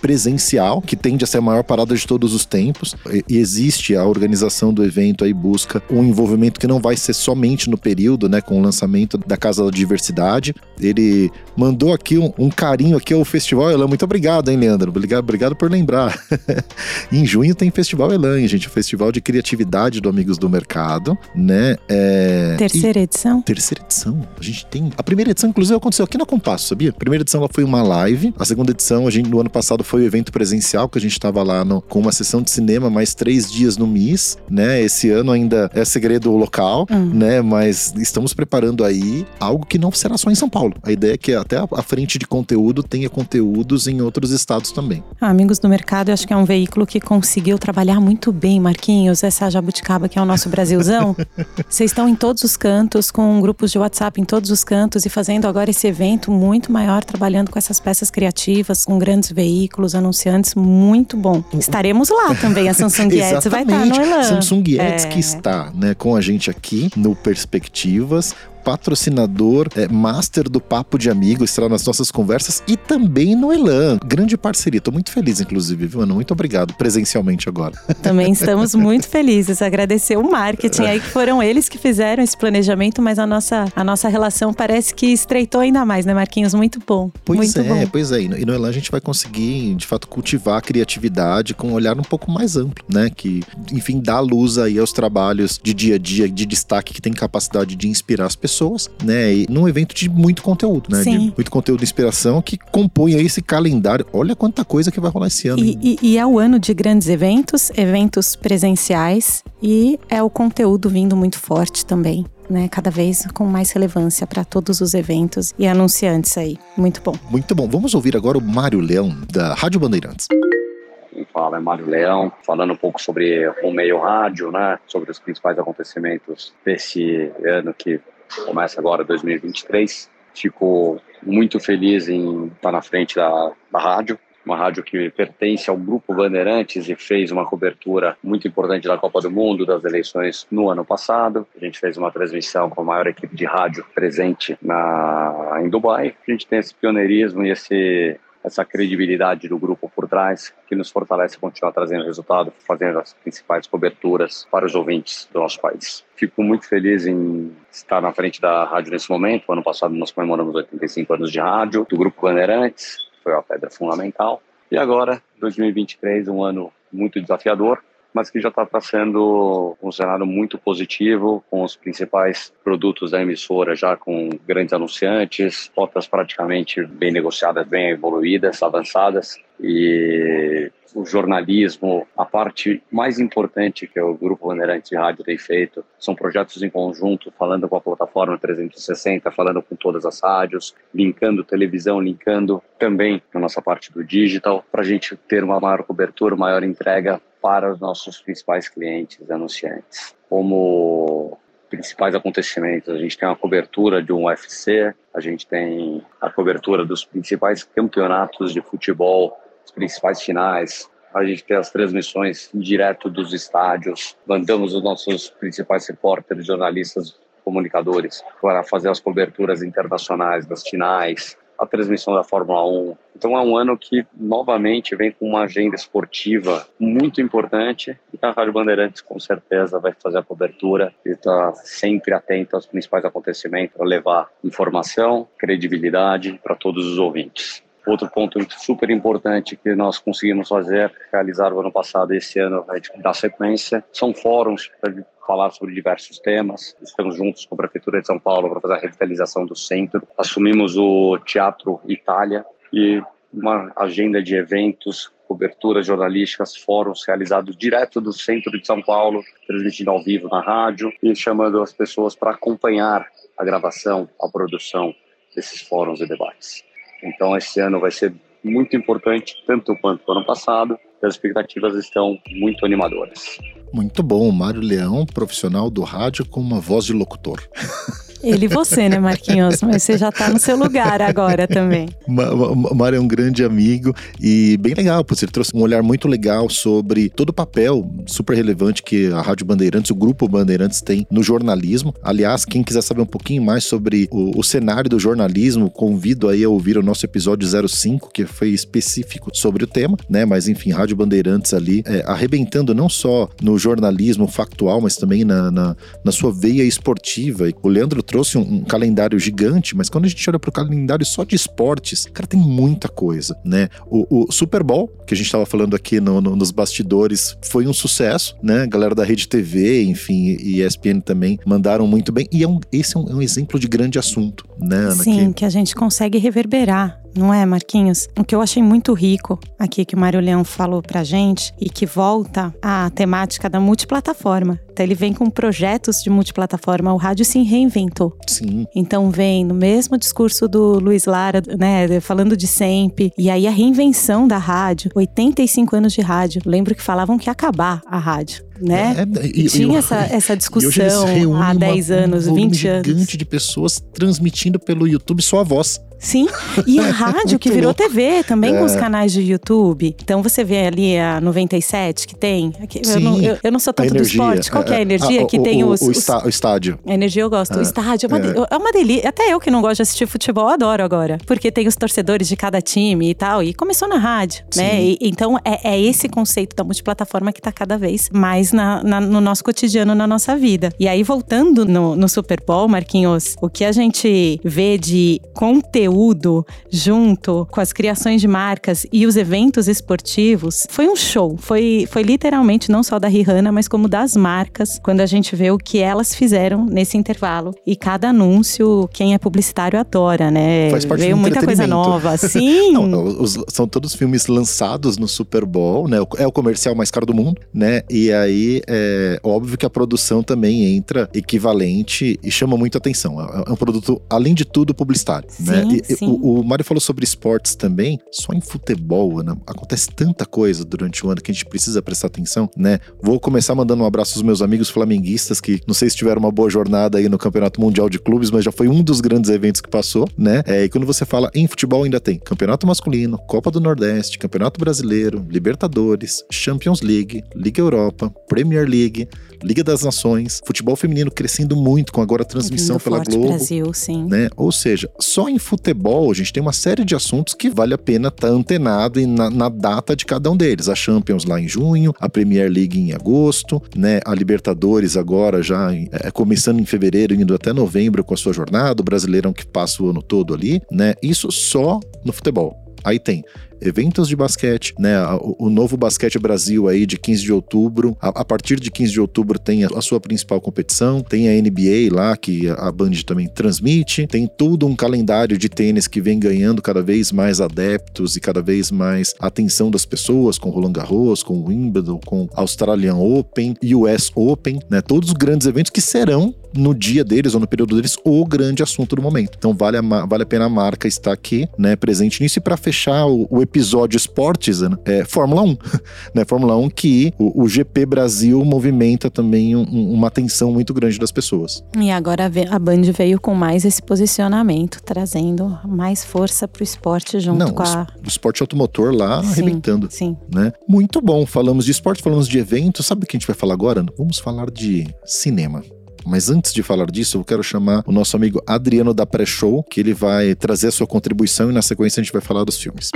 presencial, que tende a ser a maior parada de todos os tempos. E existe a organização do evento aí, busca um envolvimento que não vai ser somente no período, né? Com o lançamento da Casa da Diversidade. Ele mandou aqui um, um carinho aqui ao Festival Elan. Muito obrigado, hein, Leandro? Obrigado, obrigado por lembrar. em junho tem Festival Elan, gente. O Festival de Criatividade do Amigos do Mercado, né? É... Terceira edição? Terceira edição. A gente tem. A primeira edição, inclusive, aconteceu aqui na Compasso, sabia? A primeira edição ela foi uma live. A segunda edição, a gente, no ano passado, foi o evento presencial, que a gente estava lá no, com uma sessão de cinema, mais três dias no MIS, né? Esse ano ainda é segredo local, hum. né? Mas estamos preparando aí algo que não será só em São Paulo. A ideia é que até a frente de conteúdo tenha conteúdos em outros estados também. Ah, Amigos do Mercado, eu acho que é um veículo que conseguiu trabalhar muito bem, Marquinhos, essa jabuticaba que é o nosso Brasilzão. Vocês estão em todos os cantos, com grupos de WhatsApp em todos os cantos e fazendo agora esse evento muito maior, trabalhando com essas peças criativas, com grandes veículos, anunciantes, muito bom. Estaremos lá também, a Samsung Ads vai estar no Elan. Samsung Ads é... que está né, com a gente aqui no Perspectivas, patrocinador é, master do Papo de Amigos, estará nas nossas conversas e também no Elan. Grande parceria. Tô muito feliz, inclusive, viu, Ana? Muito obrigado presencialmente agora. Também estamos muito felizes. Agradecer o marketing aí, que foram eles que fizeram esse planejamento, mas a nossa, a nossa relação parece que estreitou ainda mais, né, Marquinhos? Muito bom. Pois muito é, bom. pois é. E no Elan a gente vai conseguir, de fato, cultivar a criatividade com um olhar um pouco mais amplo, né? Que, enfim, dá luz aí aos trabalhos de dia a dia, de destaque que tem capacidade de inspirar as pessoas pessoas, né? E num evento de muito conteúdo, né? Sim. De muito conteúdo de inspiração que compõe aí esse calendário. Olha quanta coisa que vai rolar esse ano. E, e, e é o ano de grandes eventos, eventos presenciais e é o conteúdo vindo muito forte também. Né, cada vez com mais relevância para todos os eventos e anunciantes aí. Muito bom. Muito bom. Vamos ouvir agora o Mário Leão, da Rádio Bandeirantes. Quem fala é Mário Leão, falando um pouco sobre o meio rádio, né, sobre os principais acontecimentos desse ano que começa agora 2023. Fico muito feliz em estar na frente da, da rádio, uma rádio que pertence ao Grupo Bandeirantes e fez uma cobertura muito importante da Copa do Mundo, das eleições no ano passado. A gente fez uma transmissão com a maior equipe de rádio presente na, em Dubai. A gente tem esse pioneirismo e esse essa credibilidade do grupo por trás, que nos fortalece a continuar trazendo resultado, fazendo as principais coberturas para os ouvintes do nosso país. Fico muito feliz em estar na frente da rádio nesse momento. Ano passado nós comemoramos 85 anos de rádio, do Grupo Bandeirantes, foi uma pedra fundamental. E agora, 2023, um ano muito desafiador, mas que já está traçando um cenário muito positivo, com os principais produtos da emissora já com grandes anunciantes, cotas praticamente bem negociadas, bem evoluídas, avançadas, e o jornalismo, a parte mais importante que o Grupo Bandeirantes de Rádio tem feito, são projetos em conjunto, falando com a plataforma 360, falando com todas as rádios, linkando televisão, linkando também a nossa parte do digital, para a gente ter uma maior cobertura, maior entrega para os nossos principais clientes anunciantes. Como principais acontecimentos, a gente tem a cobertura de um UFC, a gente tem a cobertura dos principais campeonatos de futebol, os principais finais, a gente tem as transmissões direto dos estádios, mandamos os nossos principais repórteres, jornalistas, comunicadores para fazer as coberturas internacionais das finais, a transmissão da Fórmula 1. Então é um ano que novamente vem com uma agenda esportiva muito importante e a Rádio Bandeirantes com certeza vai fazer a cobertura e está sempre atento aos principais acontecimentos para levar informação, credibilidade para todos os ouvintes. Outro ponto super importante que nós conseguimos fazer, realizar o ano passado e esse ano vai dar sequência, são fóruns para falar sobre diversos temas. Estamos juntos com a Prefeitura de São Paulo para fazer a revitalização do centro. Assumimos o Teatro Itália e uma agenda de eventos, coberturas jornalísticas, fóruns realizados direto do centro de São Paulo, transmitindo ao vivo na rádio e chamando as pessoas para acompanhar a gravação, a produção desses fóruns e debates. Então, esse ano vai ser muito importante, tanto quanto o ano passado, as expectativas estão muito animadoras. Muito bom, Mário Leão, profissional do rádio com uma voz de locutor. Ele e você, né, Marquinhos? Mas você já tá no seu lugar agora também. O Mário é um grande amigo e bem legal, porque ele trouxe um olhar muito legal sobre todo o papel super relevante que a Rádio Bandeirantes, o Grupo Bandeirantes tem no jornalismo. Aliás, quem quiser saber um pouquinho mais sobre o, o cenário do jornalismo, convido aí a ouvir o nosso episódio 05, que foi específico sobre o tema, né? Mas enfim, Rádio Bandeirantes ali é, arrebentando não só no jornalismo factual, mas também na, na, na sua veia esportiva. E o Leandro trouxe um, um calendário gigante, mas quando a gente olha para o calendário só de esportes, cara, tem muita coisa, né? O, o Super Bowl, que a gente estava falando aqui no, no, nos bastidores, foi um sucesso, né? A galera da Rede TV, enfim, e ESPN também mandaram muito bem. E é um, esse é um, é um exemplo de grande assunto, né, Ana? Sim, que... que a gente consegue reverberar não é, Marquinhos? O que eu achei muito rico aqui que o Mário Leão falou pra gente e que volta à temática da multiplataforma. Então ele vem com projetos de multiplataforma, o rádio se reinventou. Sim. Então vem no mesmo discurso do Luiz Lara, né, falando de sempre, e aí a reinvenção da rádio, 85 anos de rádio. Lembro que falavam que ia acabar a rádio né? É, e, Tinha e, essa, essa discussão há 10 anos, um 20 anos. gigante de pessoas transmitindo pelo YouTube só a voz. Sim, e a rádio que virou louco. TV também é. com os é. canais de YouTube. Então você vê ali a 97 que tem. Sim, eu, não, eu, eu não sou tanto do esporte. Qual que é a energia? Ah, que o, tem os, o, está, o, estádio. A energia eu gosto. O é. estádio é uma, é. é uma delícia. Até eu que não gosto de assistir futebol, adoro agora. Porque tem os torcedores de cada time e tal. E começou na rádio, né? Sim. né? E, então é, é, esse conceito da multiplataforma que tá cada vez mais na, na, no nosso cotidiano, na nossa vida. E aí, voltando no, no Super Bowl, Marquinhos, o que a gente vê de conteúdo junto com as criações de marcas e os eventos esportivos foi um show. Foi, foi literalmente não só da Rihanna, mas como das marcas, quando a gente vê o que elas fizeram nesse intervalo. E cada anúncio, quem é publicitário adora, né? Faz parte Veio muita coisa nova. Sim! não, os, são todos filmes lançados no Super Bowl, né? É o comercial mais caro do mundo, né? E aí é óbvio que a produção também entra equivalente e chama muito atenção. É, é um produto, além de tudo, publicitário, né? sim, né? E, sim. O, o Mário falou sobre esportes também. Só em futebol, Ana, acontece tanta coisa durante o ano que a gente precisa prestar atenção, né? Vou começar mandando um abraço aos meus amigos flamenguistas que não sei se tiveram uma boa jornada aí no Campeonato Mundial de Clubes, mas já foi um dos grandes eventos que passou, né? É, e quando você fala em futebol, ainda tem Campeonato Masculino, Copa do Nordeste, Campeonato Brasileiro, Libertadores, Champions League, Liga Europa, Premier League, Liga das Nações, futebol feminino crescendo muito com agora a transmissão pela forte Globo. Brasil, sim. Né? Ou seja, só em futebol a gente tem uma série de assuntos que vale a pena estar tá antenado e na, na, data de cada um deles. A Champions lá em junho, a Premier League em agosto, né? A Libertadores agora já é, começando em fevereiro, indo até novembro com a sua jornada, o Brasileirão que passa o ano todo ali, né? Isso só no futebol. Aí tem eventos de basquete, né? O, o, novo Basquete Brasil aí de 15 de outubro. A, a, partir de 15 de outubro tem a, a, sua principal competição, tem a NBA lá que a Band também transmite, tem todo um calendário de tênis que vem ganhando cada vez mais adeptos e cada vez mais atenção das pessoas, com Roland Garros, com Wimbledon, com Australian Open, US Open, né? Todos os grandes eventos que serão no dia deles ou no período deles o grande assunto do momento. Então vale a, vale a pena a marca estar aqui, né, presente nisso e para fechar o, o episódio esportes, né? é Fórmula 1. né? Fórmula 1 que o, o GP Brasil movimenta também um, uma atenção muito grande das pessoas. E agora a Band veio com mais esse posicionamento, trazendo mais força para o esporte junto Não, com a. O esporte automotor lá sim, arrebentando. Sim. Né? Muito bom. Falamos de esporte, falamos de eventos. Sabe o que a gente vai falar agora? Vamos falar de cinema. Mas antes de falar disso, eu quero chamar o nosso amigo Adriano da Pré-Show, que ele vai trazer a sua contribuição e na sequência a gente vai falar dos filmes.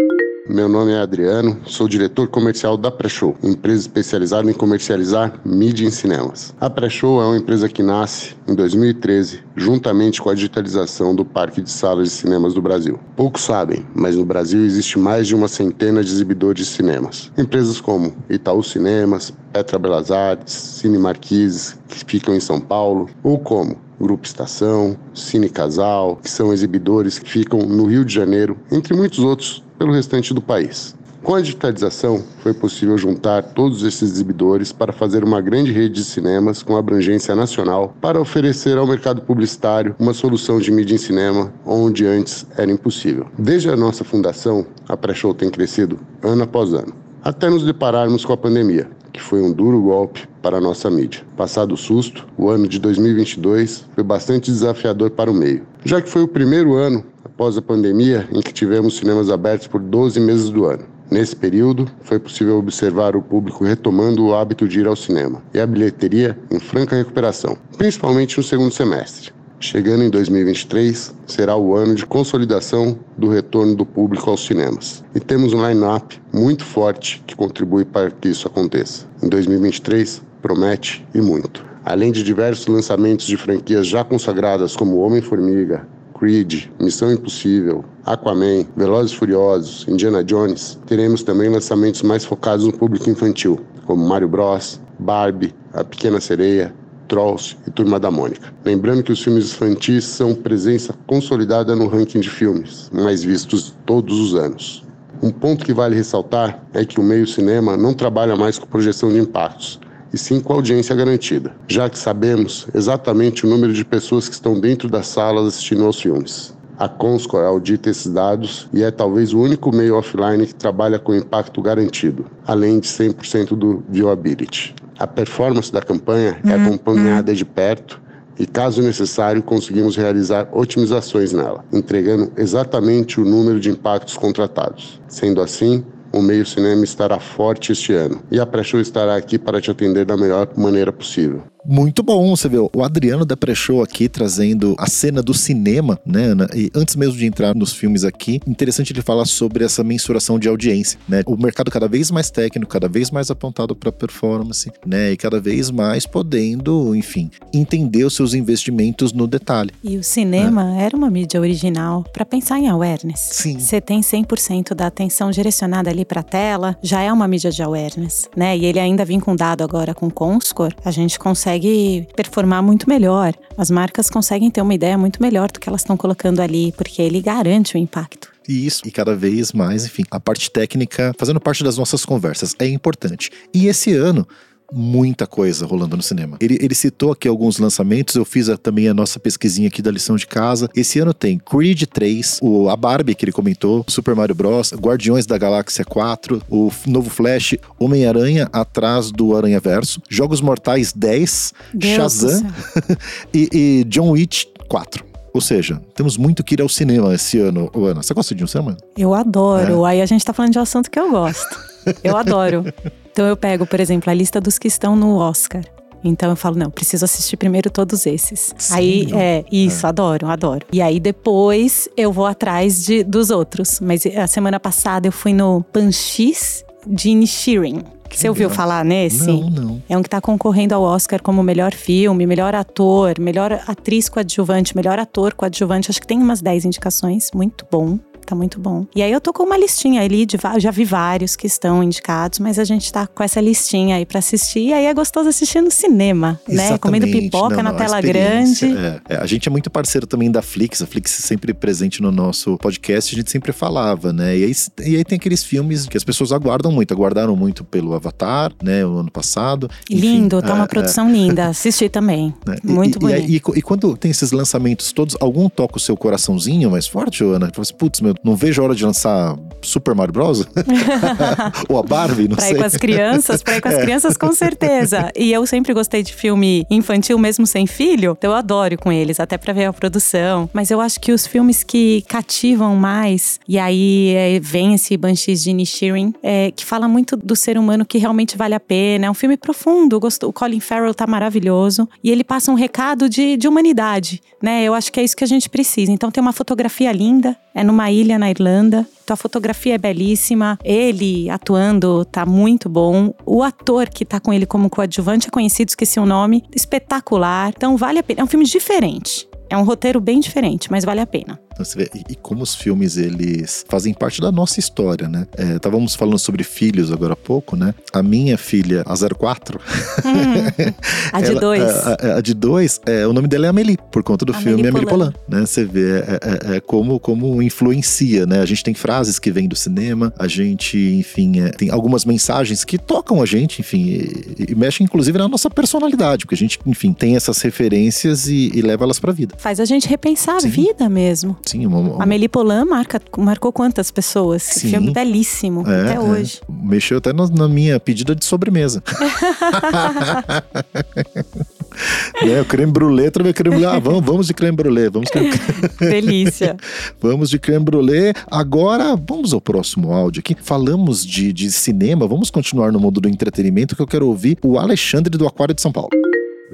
Meu nome é Adriano, sou diretor comercial da Pré-Show, empresa especializada em comercializar mídia em cinemas. A Pré-Show é uma empresa que nasce em 2013, juntamente com a digitalização do parque de salas de cinemas do Brasil. Poucos sabem, mas no Brasil existe mais de uma centena de exibidores de cinemas. Empresas como Itaú Cinemas, Petra Belas Artes, Cine Marquises, que ficam em São Paulo, ou como Grupo Estação, Cine Casal, que são exibidores que ficam no Rio de Janeiro, entre muitos outros pelo restante do país. Com a digitalização, foi possível juntar todos esses exibidores para fazer uma grande rede de cinemas com abrangência nacional para oferecer ao mercado publicitário uma solução de mídia em cinema onde antes era impossível. Desde a nossa fundação, a Pré-Show tem crescido ano após ano, até nos depararmos com a pandemia, que foi um duro golpe para a nossa mídia. Passado o susto, o ano de 2022 foi bastante desafiador para o meio, já que foi o primeiro ano após a pandemia em que tivemos cinemas abertos por 12 meses do ano. Nesse período, foi possível observar o público retomando o hábito de ir ao cinema e a bilheteria em franca recuperação, principalmente no segundo semestre. Chegando em 2023, será o ano de consolidação do retorno do público aos cinemas. E temos um line-up muito forte que contribui para que isso aconteça. Em 2023, promete e muito. Além de diversos lançamentos de franquias já consagradas como Homem-Formiga, Creed, Missão Impossível, Aquaman, Velozes e Furiosos, Indiana Jones, teremos também lançamentos mais focados no público infantil, como Mario Bros, Barbie, A Pequena Sereia, Trolls e Turma da Mônica. Lembrando que os filmes infantis são presença consolidada no ranking de filmes mais vistos todos os anos. Um ponto que vale ressaltar é que o meio cinema não trabalha mais com projeção de impactos, e sim com audiência garantida, já que sabemos exatamente o número de pessoas que estão dentro das salas assistindo aos filmes. A Comscore audita esses dados e é talvez o único meio offline que trabalha com impacto garantido, além de 100% do viewability. A performance da campanha é uhum, acompanhada uhum. de perto e, caso necessário, conseguimos realizar otimizações nela, entregando exatamente o número de impactos contratados. Sendo assim, o meio cinema estará forte este ano e a Pré-Show estará aqui para te atender da melhor maneira possível. Muito bom, você vê o Adriano da aqui trazendo a cena do cinema, né, Ana? E antes mesmo de entrar nos filmes aqui, interessante ele falar sobre essa mensuração de audiência, né? O mercado cada vez mais técnico, cada vez mais apontado para performance, né? E cada vez mais podendo, enfim, entender os seus investimentos no detalhe. E o cinema é. era uma mídia original para pensar em awareness. Sim. Você tem 100% da atenção direcionada ali para a tela, já é uma mídia de awareness, né? E ele ainda vem com dado agora com Comscore, a gente consegue consegue performar muito melhor. As marcas conseguem ter uma ideia muito melhor do que elas estão colocando ali, porque ele garante o impacto. Isso, e cada vez mais, enfim, a parte técnica fazendo parte das nossas conversas é importante. E esse ano muita coisa rolando no cinema. Ele, ele citou aqui alguns lançamentos, eu fiz a, também a nossa pesquisinha aqui da lição de casa. Esse ano tem Creed 3, o, a Barbie que ele comentou, Super Mario Bros, Guardiões da Galáxia 4, o novo Flash, Homem-Aranha atrás do Aranha Verso, Jogos Mortais 10, Deus Shazam e, e John Wick 4. Ou seja, temos muito que ir ao cinema esse ano. Ana, você gosta de ao cinema? Eu adoro. É? Aí a gente tá falando de um assunto que eu gosto. Eu adoro. Então eu pego, por exemplo, a lista dos que estão no Oscar. Então eu falo, não, preciso assistir primeiro todos esses. Sim, aí é isso, é. adoro, adoro. E aí depois eu vou atrás de, dos outros. Mas a semana passada eu fui no Panchis de Inishirin. Você ouviu falar nesse? Não, não. É um que está concorrendo ao Oscar como melhor filme, melhor ator, melhor atriz coadjuvante, melhor ator coadjuvante. Acho que tem umas 10 indicações. Muito bom. Tá muito bom. E aí eu tô com uma listinha ali de já vi vários que estão indicados, mas a gente tá com essa listinha aí para assistir. E aí é gostoso assistir no cinema, Exatamente. né? Comendo pipoca não, na não, tela grande. É, é, a gente é muito parceiro também da Flix, a Flix sempre presente no nosso podcast, a gente sempre falava, né? E aí, e aí tem aqueles filmes que as pessoas aguardam muito, aguardaram muito pelo Avatar, né? O ano passado. Enfim, Lindo, tá uma é, produção linda. Assisti também. Né? Muito e, bonito. E, e, e, quando tem esses lançamentos todos, algum toca o seu coraçãozinho mais forte, Ana? Você fala assim, putz, meu, eu não vejo a hora de lançar Super Mario Bros. Ou a Barbie, não pra sei. ir com as crianças, pra ir com as É. crianças com certeza. E eu sempre gostei de filme infantil, mesmo sem filho, então eu adoro com eles, até pra ver a produção. Mas eu acho que os filmes que cativam mais, e aí é, vem esse Banshees de Inisherin, é, que fala muito do ser humano que realmente vale a pena. É um filme profundo, gosto- o Colin Farrell tá maravilhoso. E ele passa um recado de, de humanidade, né? Eu acho que é isso que a gente precisa. Então tem uma fotografia linda, é numa ilha na Irlanda. Então a fotografia é belíssima, ele atuando tá muito bom. O ator que tá com ele como coadjuvante é conhecido, esqueci o nome, espetacular. Então vale a pena. É um filme diferente. É um roteiro bem diferente, mas vale a pena. Então, você vê, e, e como os filmes eles fazem parte da nossa história, né? É, estávamos falando sobre filhos agora há pouco, né? A minha filha, a 04, A de ela- dois. A, a- a de dois, é, o nome dela é Amélie, por conta do Amélie filme Amélie Poulain. Poulain, né? Você vê é, é- é como, como influencia, né? A gente tem frases que vêm do cinema, a gente, enfim, é, tem algumas mensagens que tocam a gente, enfim, e, e mexem inclusive na nossa personalidade, porque a gente, enfim, tem essas referências e, e leva elas pra vida. Faz a gente repensar Sim. a vida mesmo. Sim, uma, uma- A Amélie Poulain marca, marcou quantas pessoas? Sim. Filme belíssimo, É, até é. hoje. Mexeu até na, na minha pedida de sobremesa. né, o creme brulee, também creme brulee. Ah, vamos, vamos de creme brulee, vamos, de- Delícia. vamos de creme brulee. Agora, vamos ao próximo áudio aqui. Falamos de, de cinema, vamos continuar no mundo do entretenimento que eu quero ouvir o Alexandre do Aquário de São Paulo.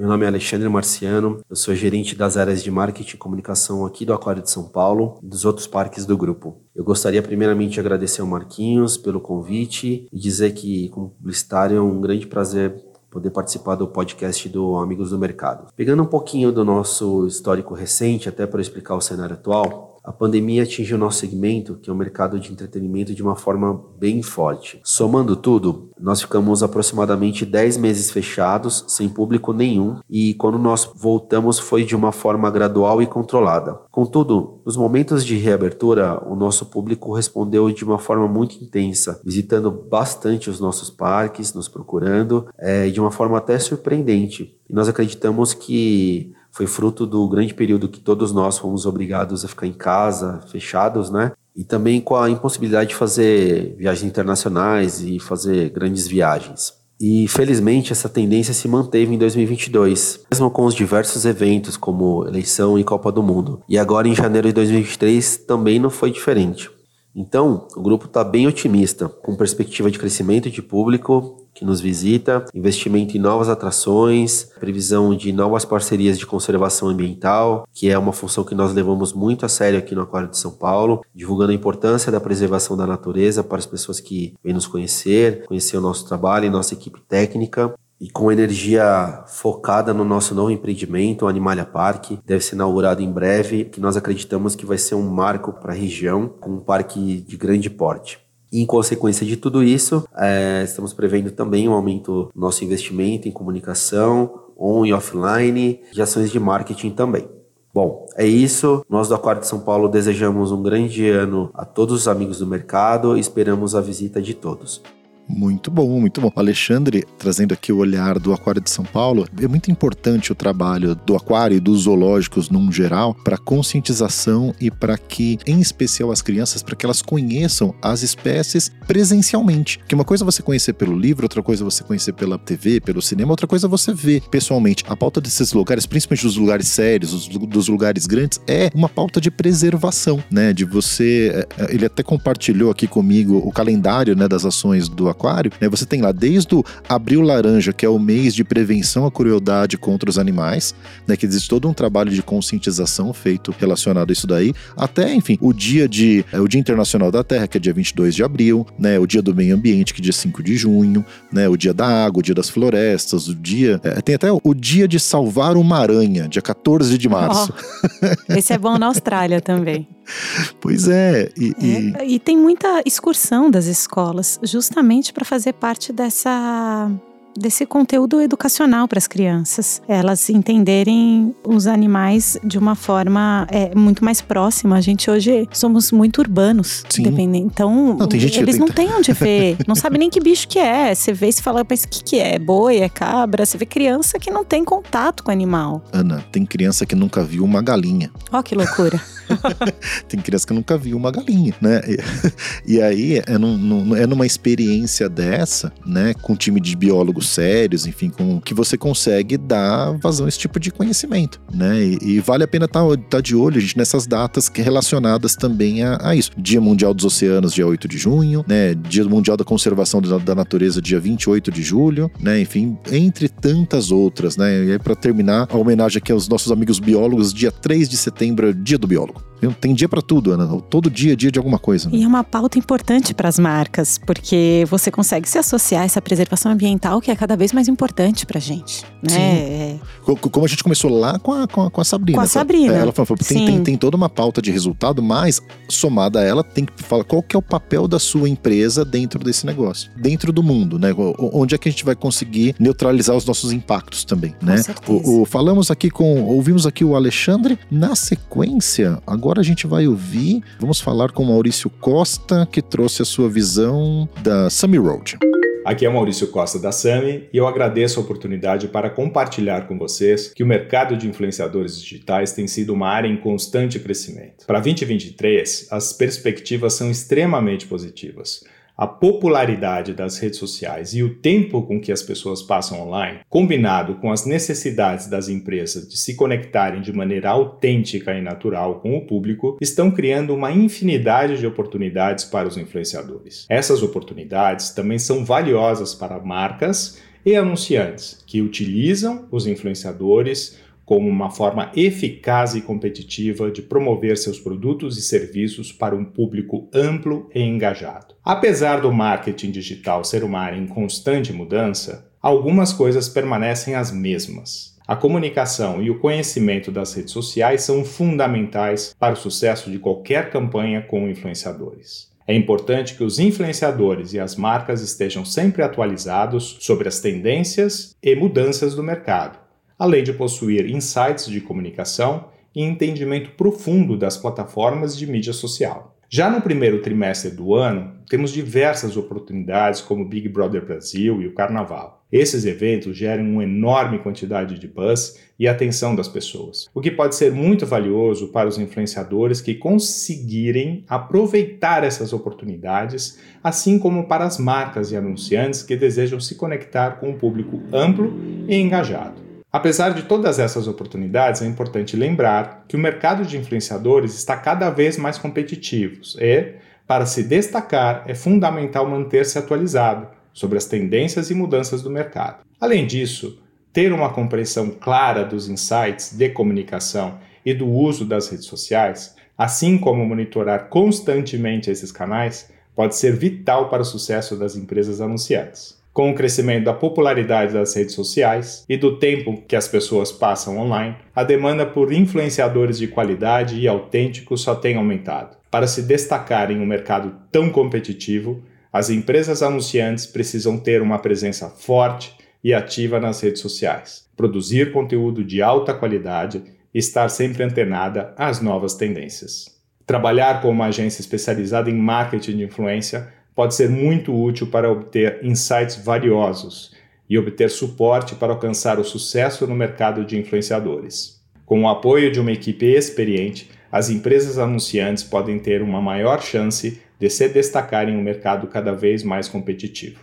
Meu nome é Alexandre Marciano, eu sou gerente das áreas de marketing e comunicação aqui do Aquário de São Paulo e dos outros parques do grupo. Eu gostaria primeiramente de agradecer ao Marquinhos pelo convite e dizer que, como publicitário, é um grande prazer poder participar do podcast do Amigos do Mercado. Pegando um pouquinho do nosso histórico recente, até para explicar o cenário atual, a pandemia atingiu nosso segmento, que é o mercado de entretenimento, de uma forma bem forte. Somando tudo, nós ficamos aproximadamente 10 meses fechados, sem público nenhum, e quando nós voltamos foi de uma forma gradual e controlada. Contudo, nos momentos de reabertura, o nosso público respondeu de uma forma muito intensa, visitando bastante os nossos parques, nos procurando, eh, de uma forma até surpreendente. E nós acreditamos que foi fruto do grande período que todos nós fomos obrigados a ficar em casa, fechados, né? E também com a impossibilidade de fazer viagens internacionais e fazer grandes viagens. E felizmente essa tendência se manteve em 2022, mesmo com os diversos eventos como eleição e Copa do Mundo. E agora em janeiro de 2023 também não foi diferente. Então, o grupo está bem otimista, com perspectiva de crescimento de público que nos visita, investimento em novas atrações, previsão de novas parcerias de conservação ambiental, que é uma função que nós levamos muito a sério aqui no Aquário de São Paulo, divulgando a importância da preservação da natureza para as pessoas que vêm nos conhecer, conhecer o nosso trabalho e nossa equipe técnica. E com energia focada no nosso novo empreendimento, o Animalia Park, deve ser inaugurado em breve, que nós acreditamos que vai ser um marco para a região, com um parque de grande porte. E, em consequência de tudo isso, eh, estamos prevendo também um aumento do nosso investimento em comunicação, on e offline, de ações de marketing também. Bom, é isso. Nós do Aquário de São Paulo desejamos um grande ano a todos os amigos do mercado e esperamos a visita de todos. Muito bom, muito bom. Alexandre, trazendo aqui o olhar do Aquário de São Paulo, é muito importante o trabalho do aquário e dos zoológicos num geral para conscientização e para que, em especial as crianças, para que elas conheçam as espécies presencialmente. Que uma coisa é você conhecer pelo livro, outra coisa é você conhecer pela TV, pelo cinema, outra coisa é você ver pessoalmente. A pauta desses lugares, principalmente dos lugares sérios, os lu- dos lugares grandes, é uma pauta de preservação, né? De você. Ele até compartilhou aqui comigo o calendário né, das ações do aquário. Né? Você tem lá desde o Abril Laranja, que é o mês de prevenção à crueldade contra os animais, né? Que existe todo um trabalho de conscientização feito relacionado a isso daí, até, enfim, o dia de é, o Dia Internacional da Terra, que é dia 22 de abril, né? O dia do meio ambiente, que é dia 5 de junho, né? O dia da água, o dia das florestas, o dia. é, tem até o dia de salvar uma aranha, dia 14 de março. Ó, esse é bom na Austrália também. Pois é, e, e- É, e tem muita excursão das escolas, justamente para fazer parte dessa desse conteúdo educacional para as crianças. Elas entenderem os animais de uma forma é, muito mais próxima. A gente hoje somos muito urbanos. Dependendo. Então, Não, eles não têm onde ver. não sabe nem que bicho que é. Você vê e você fala, mas o que, que é? É Boi, é cabra? Você vê criança que não tem contato com animal. Ana, tem criança que nunca viu uma galinha. Ó, que loucura. Tem criança que nunca viu uma galinha, né? E, e aí é, num- num- é numa experiência dessa, né, com um time de biólogos sérios, enfim, com que você consegue dar vazão a esse tipo de conhecimento, né? E, e vale a pena estar de olho, gente, nessas datas relacionadas também a, a isso. Dia Mundial dos Oceanos, dia 8 de junho, né? Dia Mundial da Conservação da, da Natureza, dia 28 de julho, né? Enfim, entre tantas outras, né? E aí, para terminar, a homenagem aqui aos nossos amigos biólogos, dia 3 de setembro, é dia do biólogo. Tem dia pra tudo, Ana. Todo dia é dia de alguma coisa. né? E é uma pauta importante para as marcas, porque você consegue se associar a essa preservação ambiental que é cada vez mais importante para gente. Né? É, Co- co- Como a gente começou lá com a, com a, com a Sabrina. Com a? Sabrina. É, Ela falou, tem, Sim. tem, tem toda uma pauta de resultado, mas somada a ela, tem que falar qual que é o papel da sua empresa dentro desse negócio. Dentro do mundo, né? Onde é que a gente vai conseguir neutralizar os nossos impactos também, né? O, o- falamos aqui com, ouvimos aqui o Alexandre. Na sequência, agora a gente vai ouvir, vamos falar com o Maurício Costa, que trouxe a sua visão da Summy Road. Aqui é Maurício Costa da Sami e eu agradeço a oportunidade para compartilhar com vocês que o mercado de influenciadores digitais tem sido uma área em constante crescimento. Para 2023, as perspectivas são extremamente positivas. A popularidade das redes sociais e o tempo com que as pessoas passam online, combinado com as necessidades das empresas de se conectarem de maneira autêntica e natural com o público, estão criando uma infinidade de oportunidades para os influenciadores. Essas oportunidades também são valiosas para marcas e anunciantes que utilizam os influenciadores como uma forma eficaz e competitiva de promover seus produtos e serviços para um público amplo e engajado. Apesar do marketing digital ser uma área em constante mudança, algumas coisas permanecem as mesmas. A comunicação e o conhecimento das redes sociais são fundamentais para o sucesso de qualquer campanha com influenciadores. É importante que os influenciadores e as marcas estejam sempre atualizados sobre as tendências e mudanças do mercado, além de possuir insights de comunicação e entendimento profundo das plataformas de mídia social. Já no primeiro trimestre do ano, temos diversas oportunidades como Big Brother Brasil e o Carnaval. Esses eventos geram uma enorme quantidade de buzz e atenção das pessoas, o que pode ser muito valioso para os influenciadores que conseguirem aproveitar essas oportunidades, assim como para as marcas e anunciantes que desejam se conectar com um público amplo e engajado. Apesar de todas essas oportunidades, é importante lembrar que o mercado de influenciadores está cada vez mais competitivo e, para se destacar, é fundamental manter-se atualizado sobre as tendências e mudanças do mercado. Além disso, ter uma compreensão clara dos insights de comunicação e do uso das redes sociais, assim como monitorar constantemente esses canais, pode ser vital para o sucesso das empresas anunciantes. Com o crescimento da popularidade das redes sociais e do tempo que as pessoas passam online, a demanda por influenciadores de qualidade e autênticos só tem aumentado. Para se destacar em um mercado tão competitivo, as empresas anunciantes precisam ter uma presença forte e ativa nas redes sociais, produzir conteúdo de alta qualidade e estar sempre antenada às novas tendências. Trabalhar com uma agência especializada em marketing de influência pode ser muito útil para obter insights valiosos e obter suporte para alcançar o sucesso no mercado de influenciadores. Com o apoio de uma equipe experiente, as empresas anunciantes podem ter uma maior chance de se destacar em um mercado cada vez mais competitivo.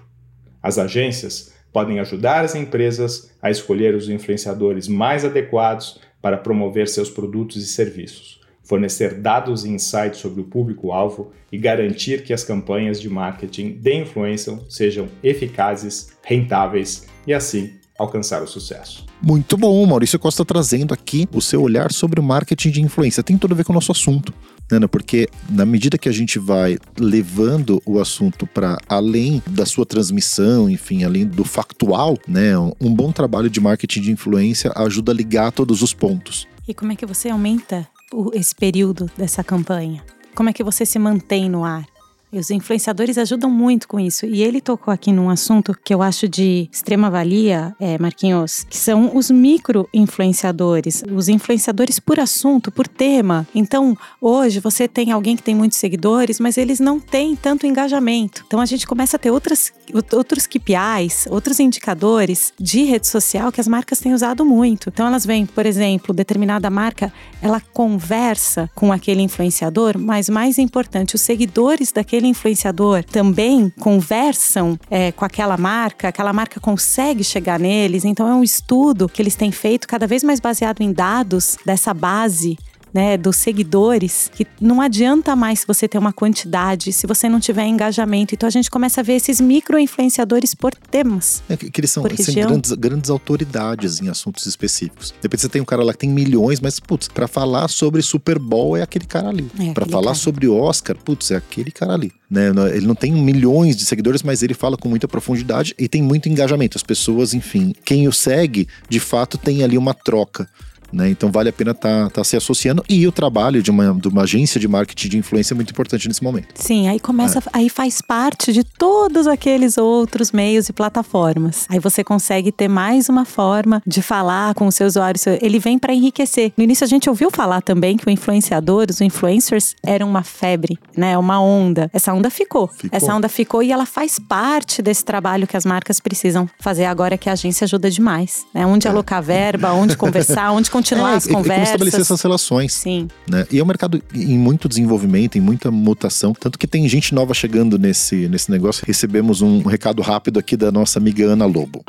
As agências podem ajudar as empresas a escolher os influenciadores mais adequados para promover seus produtos e serviços, fornecer dados e insights sobre o público-alvo e garantir que as campanhas de marketing de influência sejam eficazes, rentáveis e assim alcançar o sucesso. Muito bom, Maurício Costa trazendo aqui o seu olhar sobre o marketing de influência. Tem tudo a ver com o nosso assunto. Né, porque na medida que a gente vai levando o assunto para além da sua transmissão, enfim, além do factual, né, um bom trabalho de marketing de influência ajuda a ligar todos os pontos. E como é que você aumenta esse período dessa campanha? Como é que você se mantém no ar? Os influenciadores ajudam muito com isso. E ele tocou aqui num assunto que eu acho de extrema valia, é, Marquinhos, que são os micro-influenciadores. Os influenciadores por assunto, por tema. Então, hoje você tem alguém que tem muitos seguidores, mas eles não têm tanto engajamento. Então a gente começa a ter outras, outros KPIs, outros indicadores de rede social que as marcas têm usado muito. Então elas veem, por exemplo, determinada marca, ela conversa com aquele influenciador, mas mais importante, os seguidores daquele influenciador também conversam é, com aquela marca, aquela marca consegue chegar neles. Então é um estudo que eles têm feito cada vez mais baseado em dados dessa base né, dos seguidores, que não adianta mais você ter uma quantidade se você não tiver engajamento. Então a gente começa a ver esses micro-influenciadores por temas. É, que eles são, eles são grandes, grandes autoridades em assuntos específicos. Depois você tem um cara lá que tem milhões, mas, putz, pra falar sobre Super Bowl é aquele cara ali. É para falar cara. sobre Oscar, putz, é aquele cara ali. Né? Ele não tem milhões de seguidores, mas ele fala com muita profundidade e tem muito engajamento. As pessoas, enfim, quem o segue, de fato tem ali uma troca. Né? Então vale a pena estar tá, tá se associando e o trabalho de uma, de uma agência de marketing de influência é muito importante nesse momento. Sim, aí começa, é. aí faz parte de todos aqueles outros meios e plataformas. Aí você consegue ter mais uma forma de falar com o seu usuário. Ele vem para enriquecer. No início a gente ouviu falar também que o influenciador, os influencers eram uma febre, né? Uma onda. Essa onda ficou. ficou. Essa onda ficou e ela faz parte desse trabalho que as marcas precisam fazer agora que a agência ajuda demais. Né? Onde é. alocar verba, onde conversar, onde continuar é, as conversas. E como estabelecer essas relações. Sim. Né? E é um mercado em muito desenvolvimento, em muita mutação. Tanto que tem gente nova chegando nesse, nesse negócio. Recebemos um recado rápido aqui da nossa amiga Ana Lobo.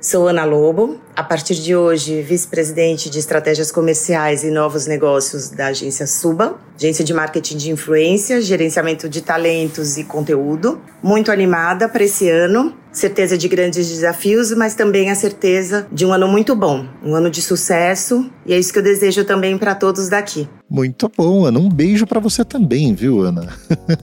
Sou Ana Lobo, a partir de hoje, vice-presidente de estratégias comerciais e novos negócios da agência Suba, agência de marketing de influência, gerenciamento de talentos e conteúdo. Muito animada para esse ano, certeza de grandes desafios, mas também a certeza de um ano muito bom, um ano de sucesso, e é isso que eu desejo também para todos daqui. Muito bom, Ana. Um beijo para você também, viu, Ana?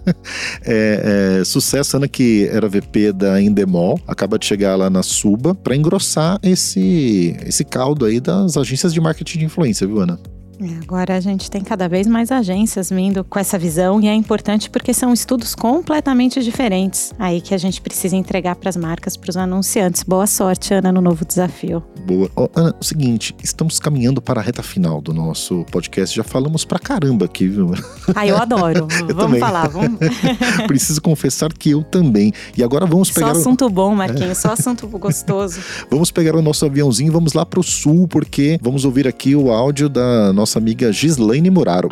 é, é, sucesso, Ana, que era VP da Indemol, acaba de chegar lá na Suba para engrossar esse, esse caldo aí das agências de marketing de influência, viu, Ana? É, agora a gente tem cada vez mais agências vindo com essa visão e é importante porque são estudos completamente diferentes aí que a gente precisa entregar para as marcas, para os anunciantes. Boa sorte, Ana, no novo desafio. Boa. Oh, Ana, o seguinte, estamos caminhando para a reta final do nosso podcast. Já falamos pra caramba aqui, viu? Ah, eu adoro. eu vamos também. falar, vamos. Preciso confessar que eu também. E agora vamos pegar. Só assunto o... bom, Marquinhos, só assunto gostoso. vamos pegar o nosso aviãozinho e vamos lá para o sul, porque vamos ouvir aqui o áudio da nossa nossa amiga Gislaine Muraro.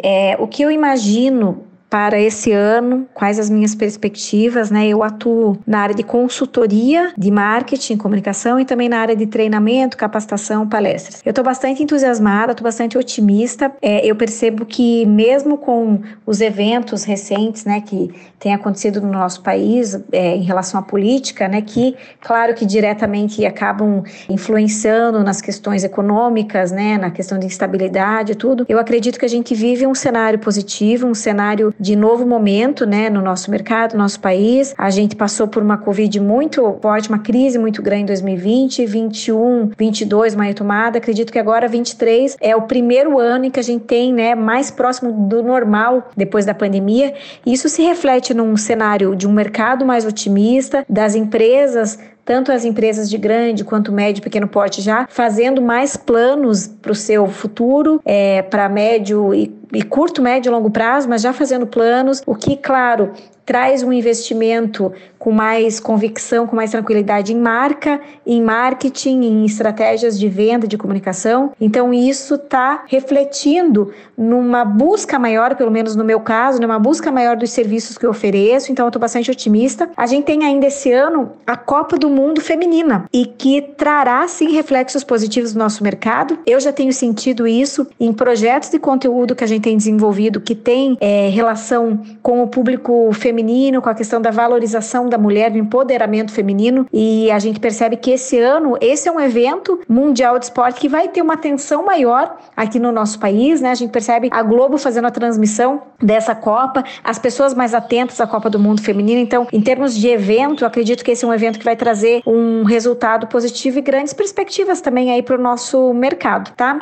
É, o que eu imagino para esse ano, quais as minhas perspectivas, né? Eu atuo na área de consultoria, de marketing, comunicação e também na área de treinamento, capacitação, palestras. Eu estou bastante entusiasmada, estou bastante otimista. É, eu percebo que mesmo com os eventos recentes, né, que têm acontecido no nosso país é, em relação à política, né, que claro que diretamente acabam influenciando nas questões econômicas, né, na questão de instabilidade, tudo. Eu acredito que a gente vive um cenário positivo, um cenário de novo momento, né, no nosso mercado, no nosso país. A gente passou por uma Covid muito forte, uma crise muito grande em 2020, 21, 22, uma retomada. Acredito que agora 23 é o primeiro ano em que a gente tem, né, mais próximo do normal depois da pandemia. Isso se reflete num cenário de um mercado mais otimista, das empresas tanto as empresas de grande quanto médio e pequeno porte já fazendo mais planos para o seu futuro, é, para médio e, e curto, médio e longo prazo, mas já fazendo planos, o que, claro, traz um investimento com mais convicção, com mais tranquilidade em marca, em marketing, em estratégias de venda, de comunicação. Então, isso está refletindo numa busca maior, pelo menos no meu caso, numa busca maior dos serviços que eu ofereço. Então, eu estou bastante otimista. A gente tem ainda esse ano a Copa do Mundo Feminina e que trará, sim, reflexos positivos no nosso mercado. Eu já tenho sentido isso em projetos de conteúdo que a gente tem desenvolvido que tem é, relação com o público feminino, com a questão da valorização da mulher, do empoderamento feminino. E a gente percebe que esse ano, esse é um evento mundial de esporte que vai ter uma atenção maior aqui no nosso país, né? A gente percebe a Globo fazendo a transmissão dessa Copa, as pessoas mais atentas à Copa do Mundo Feminino. Então, em termos de evento, acredito que esse é um evento que vai trazer um resultado positivo e grandes perspectivas também aí para o nosso mercado, tá?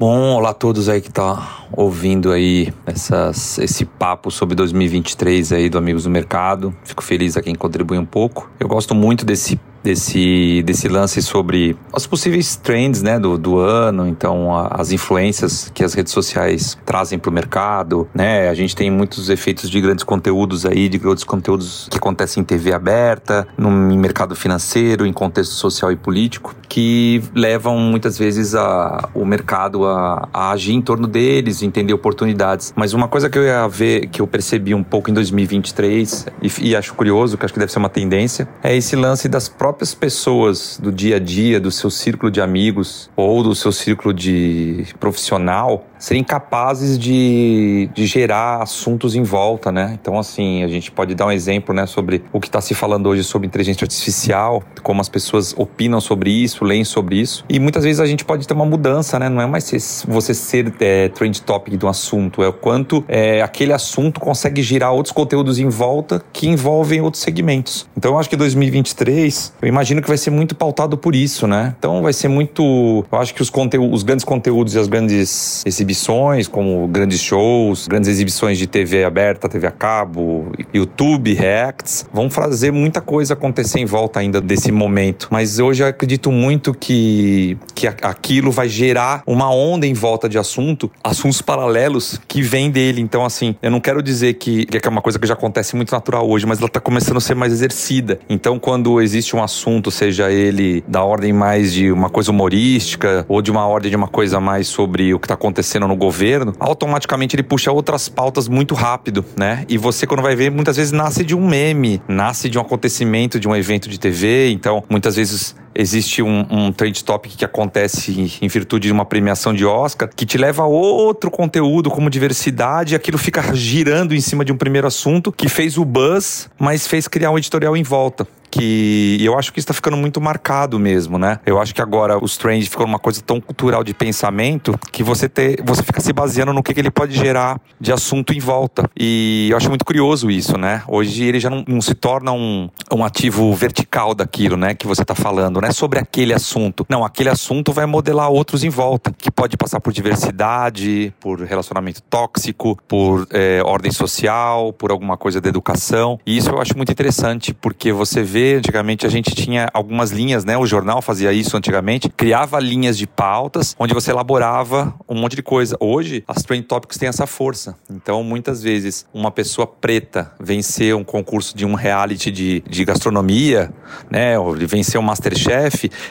Bom, olá a todos aí que tá ouvindo aí essas, esse papo sobre 2023 aí do Amigos do Mercado. Fico feliz a quem contribui um pouco. Eu gosto muito desse desse, desse lance sobre os possíveis trends né, do, do ano, então a, as influências que as redes sociais trazem para o mercado, né? A gente tem muitos efeitos de grandes conteúdos aí, de grandes conteúdos que acontecem em TV aberta, no mercado financeiro, em contexto social e político, que levam muitas vezes a, o mercado a, a agir em torno deles, entender oportunidades. Mas uma coisa que eu ia ver, que eu percebi um pouco em 2023 e, e acho curioso, que acho que deve ser uma tendência, é esse lance das próprias próprias pessoas do dia a dia, do seu círculo de amigos ou do seu círculo de profissional, serem capazes de, de gerar assuntos em volta, né? Então, assim, a gente pode dar um exemplo, né, sobre o que está se falando hoje sobre inteligência artificial, como as pessoas opinam sobre isso, leem sobre isso. E muitas vezes a gente pode ter uma mudança, né? Não é mais você ser é, trend topic do assunto, é o quanto é, aquele assunto consegue girar outros conteúdos em volta que envolvem outros segmentos. Então, eu acho que 2023, eu imagino que vai ser muito pautado por isso, né? Então, vai ser muito. Eu acho que os, conteúdos, os grandes conteúdos e as grandes exibições exibições, como grandes shows, grandes exibições de TV aberta, TV a cabo, YouTube, Reacts, vão fazer muita coisa acontecer em volta ainda desse momento. Mas hoje eu acredito muito que, que aquilo vai gerar uma onda em volta de assunto, assuntos paralelos que vêm dele. Então, assim, eu não quero dizer que, que é uma coisa que já acontece muito natural hoje, mas ela está começando a ser mais exercida. Então, quando existe um assunto, seja ele da ordem mais de uma coisa humorística ou de uma ordem de uma coisa mais sobre o que está acontecendo no governo, automaticamente ele puxa outras pautas muito rápido, né? E você, quando vai ver, muitas vezes nasce de um meme, nasce de um acontecimento, de um evento de TV. Então, muitas vezes existe um, um trend topic que acontece em virtude de uma premiação de Oscar que te leva a outro conteúdo como diversidade e aquilo fica girando em cima de um primeiro assunto que fez o buzz, mas fez criar um editorial em volta que eu acho que está ficando muito marcado mesmo, né? Eu acho que agora os trends ficam uma coisa tão cultural de pensamento que você ter, você fica se baseando no que, que ele pode gerar de assunto em volta. E eu acho muito curioso isso, né? Hoje ele já não, não se torna um, um ativo vertical daquilo, né? Que você está falando, né? Sobre aquele assunto. Não, aquele assunto vai modelar outros em volta, que pode passar por diversidade, por relacionamento tóxico, por é, ordem social, por alguma coisa da educação. E isso eu acho muito interessante, porque você vê antigamente a gente tinha algumas linhas, né? O jornal fazia isso antigamente, criava linhas de pautas onde você elaborava um monte de coisa. Hoje, as trend topics têm essa força. Então, muitas vezes, uma pessoa preta vencer um concurso de um reality de, de gastronomia, né? Ou vencer um Masterchef,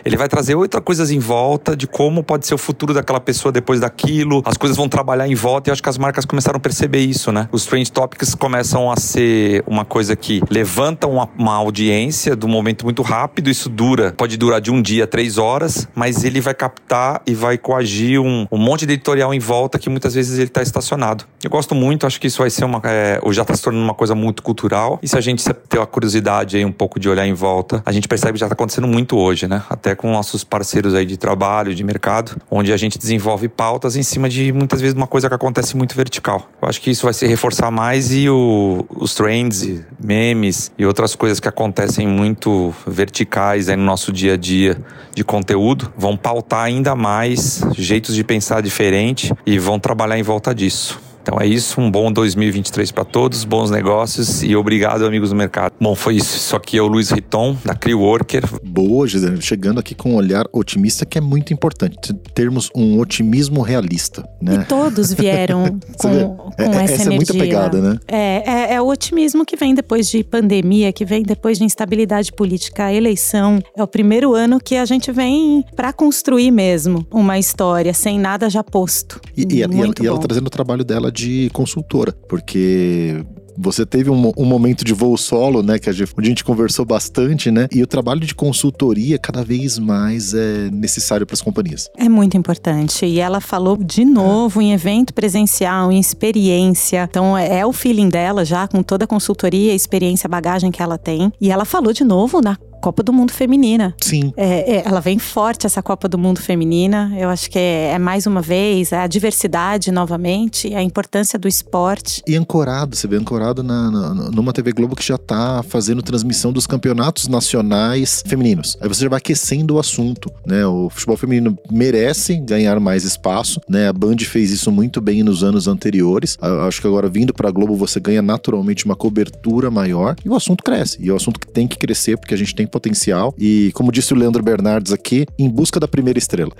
ele vai trazer outras coisas em volta de como pode ser o futuro daquela pessoa depois daquilo. As coisas vão trabalhar em volta e eu acho que as marcas começaram a perceber isso, né? Os trend topics começam a ser uma coisa que levanta uma, uma audiência do momento muito rápido, isso dura, pode durar de um dia, três horas, mas ele vai captar e vai coagir um, um monte de editorial em volta que muitas vezes ele está estacionado. Eu gosto muito, acho que isso vai ser uma. É, já está se tornando uma coisa muito cultural. E se a gente ter a curiosidade aí um pouco de olhar em volta, a gente percebe que já está acontecendo muito hoje, né? Até com nossos parceiros aí de trabalho, de mercado, onde a gente desenvolve pautas em cima de muitas vezes uma coisa que acontece muito vertical. Eu acho que isso vai se reforçar mais e o, os trends, memes e outras coisas que acontecem muito verticais aí no nosso dia a dia de conteúdo, vão pautar ainda mais jeitos de pensar diferente e vão trabalhar em volta disso. Então é isso, um bom 2023 para todos, bons negócios e obrigado, amigos do mercado. Bom, foi isso. Isso aqui é o Luiz Riton, da Crew Worker. Boa, Gisele. Chegando aqui com um olhar otimista, que é muito importante. Termos um otimismo realista, né? E todos vieram com, com é, essa, essa energia. é muita pegada, né? É, é, é, o otimismo que vem depois de pandemia, que vem depois de instabilidade política, a eleição. É o primeiro ano que a gente vem para construir mesmo uma história, sem nada já posto. E, e, ela, e ela trazendo o trabalho dela de consultora, porque você teve um, um, momento de voo solo, né, que a gente, onde a gente conversou bastante, né? E o trabalho de consultoria cada vez mais é necessário para as companhias. É muito importante. E ela falou de novo é. em evento presencial, em experiência. Então é, é o feeling dela já com toda a consultoria, experiência, bagagem que ela tem. E ela falou de novo na Copa do Mundo Feminina. Sim. É, é, ela vem forte, essa Copa do Mundo Feminina. Eu acho que é, é mais uma vez a diversidade novamente, a importância do esporte. E ancorado, você vê ancorado na, na, numa TV Globo que já tá fazendo transmissão dos campeonatos nacionais femininos. Aí você já vai aquecendo o assunto, né? O futebol feminino merece ganhar mais espaço, né? A Band fez isso muito bem nos anos anteriores. Eu acho que agora vindo para a Globo você ganha naturalmente uma cobertura maior e o assunto cresce. E é um assunto que tem que crescer porque a gente tem potencial. E como disse o Leandro Bernardes aqui, em busca da primeira estrela.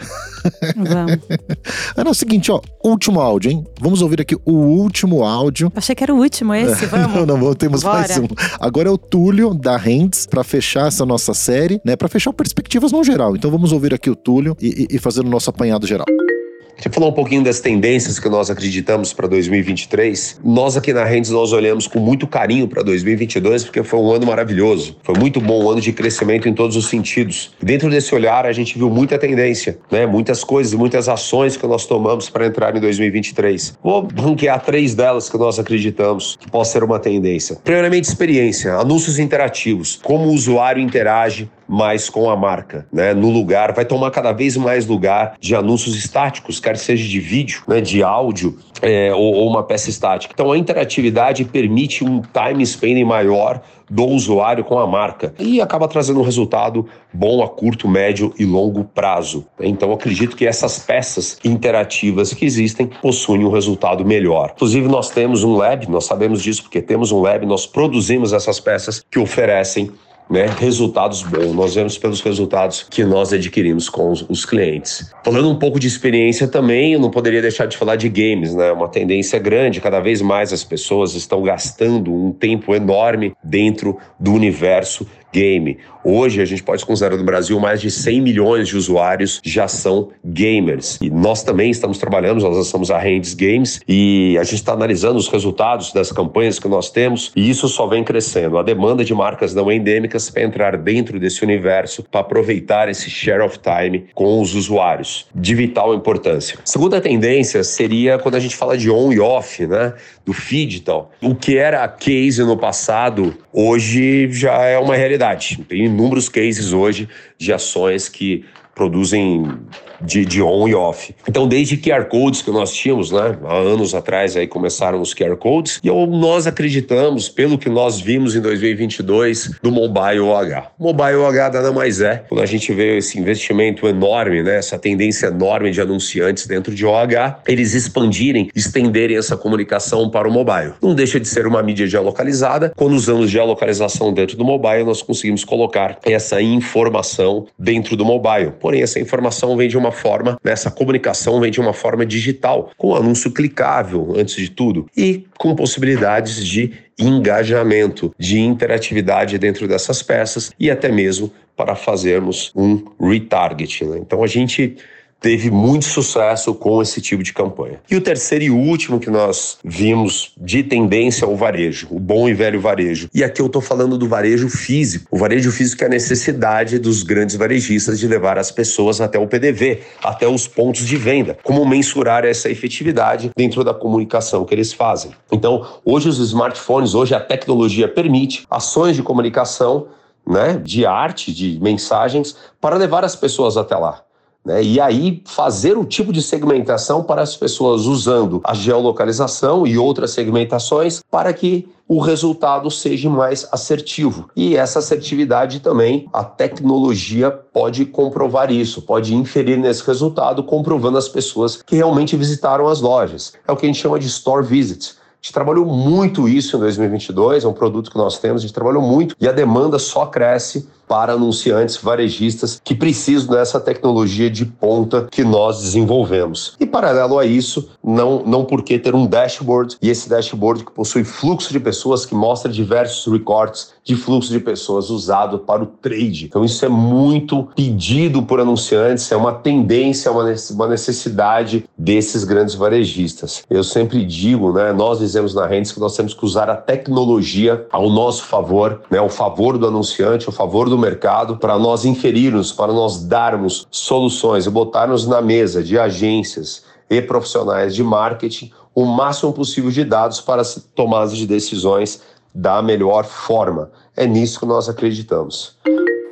Vamos. é o seguinte, ó, último áudio, hein? Vamos ouvir aqui o último áudio. Achei que era o último esse, vamos. não, não, temos Bora. mais um. Agora é o Túlio da Hands para fechar essa nossa série, né? Para fechar perspectivas no geral. Então vamos ouvir aqui o Túlio e, e, e fazer o nosso apanhado geral. Você falou um pouquinho das tendências que nós acreditamos para 2023. Nós aqui na Rendes nós olhamos com muito carinho para 2022 porque foi um ano maravilhoso. Foi muito bom, um ano de crescimento em todos os sentidos. Dentro desse olhar a gente viu muita tendência, né? Muitas coisas, muitas ações que nós tomamos para entrar em 2023. Vou ranquear três delas que nós acreditamos que possa ser uma tendência. Primeiramente experiência, anúncios interativos, como o usuário interage mais com a marca, né? No lugar, vai tomar cada vez mais lugar de anúncios estáticos, quer seja de vídeo, né? De áudio é, ou, ou uma peça estática. Então a interatividade permite um time spending maior do usuário com a marca e acaba trazendo um resultado bom a curto, médio e longo prazo. Então acredito que essas peças interativas que existem possuem um resultado melhor. Inclusive nós temos um lab, nós sabemos disso porque temos um lab, nós produzimos essas peças que oferecem né, resultados bons. Nós vemos pelos resultados que nós adquirimos com os, os, clientes. Falando um pouco de experiência também, eu não poderia deixar de falar de games, né? Uma tendência grande, cada vez mais as pessoas estão gastando um tempo enorme dentro do universo game. Hoje a gente pode considerar no Brasil mais de 100 milhões de usuários já são gamers. E nós também estamos trabalhando, nós lançamos a Hands Games e a gente está analisando os resultados das campanhas que nós temos e isso só vem crescendo. A demanda de marcas não endêmicas para entrar dentro desse universo para aproveitar esse share of time com os usuários, de vital importância. Segunda tendência seria quando a gente fala de on e off, né? Do feed e tal. O que era case no passado, hoje já é uma realidade. Tem inúmeros cases hoje de ações que produzem de, de, on e off. Então, desde QR Codes que nós tínhamos, né? Há anos atrás aí começaram os QR Codes e nós acreditamos, pelo que nós vimos em 2022, do Mobile OH. Mobile OH nada mais é, quando a gente vê esse investimento enorme, né? Essa tendência enorme de anunciantes dentro de OH, eles expandirem, estenderem essa comunicação para o mobile. Não deixa de ser uma mídia geolocalizada. Quando usamos geolocalização dentro do mobile, nós conseguimos colocar essa informação dentro do mobile. Porém, essa informação vem de uma forma, né, essa comunicação vem de uma forma digital, com anúncio clicável, antes de tudo, e com possibilidades de engajamento, de interatividade dentro dessas peças e até mesmo para fazermos um retarget. Né? Então a gente teve muito sucesso com esse tipo de campanha. E o terceiro e último que nós vimos de tendência é o varejo, o bom e velho varejo. E aqui eu estou falando do varejo físico. O varejo físico é a necessidade dos grandes varejistas de levar as pessoas até o PDV, até os pontos de venda. Como mensurar essa efetividade dentro da comunicação que eles fazem. Então, hoje os smartphones, hoje a tecnologia permite ações de comunicação né, de arte, de mensagens, para levar as pessoas até lá. Né? E aí fazer o tipo de segmentação para as pessoas usando a geolocalização e outras segmentações para que o resultado seja mais assertivo. E essa assertividade também, a tecnologia pode comprovar isso, pode inferir nesse resultado, comprovando as pessoas que realmente visitaram as lojas. É o que a gente chama de store visit. A gente trabalhou muito isso em 2022, é um produto que nós temos, a gente trabalhou muito e a demanda só cresce para anunciantes varejistas que precisam dessa tecnologia de ponta que nós desenvolvemos. E paralelo a isso, não, não por que ter um dashboard e esse dashboard que possui fluxo de pessoas que mostra diversos recortes de fluxo de pessoas usado para o trade. Então isso é muito pedido por anunciantes, é uma tendência, é uma necessidade desses grandes varejistas. Eu sempre digo, né, nós dizemos na Rendes que nós temos que usar a tecnologia ao nosso favor, né, ao favor do anunciante, ao favor do mercado para nós inferirmos, para nós darmos soluções e botarmos na mesa de agências e profissionais de marketing o máximo possível de dados para tomadas de decisões da melhor forma. É nisso que nós acreditamos.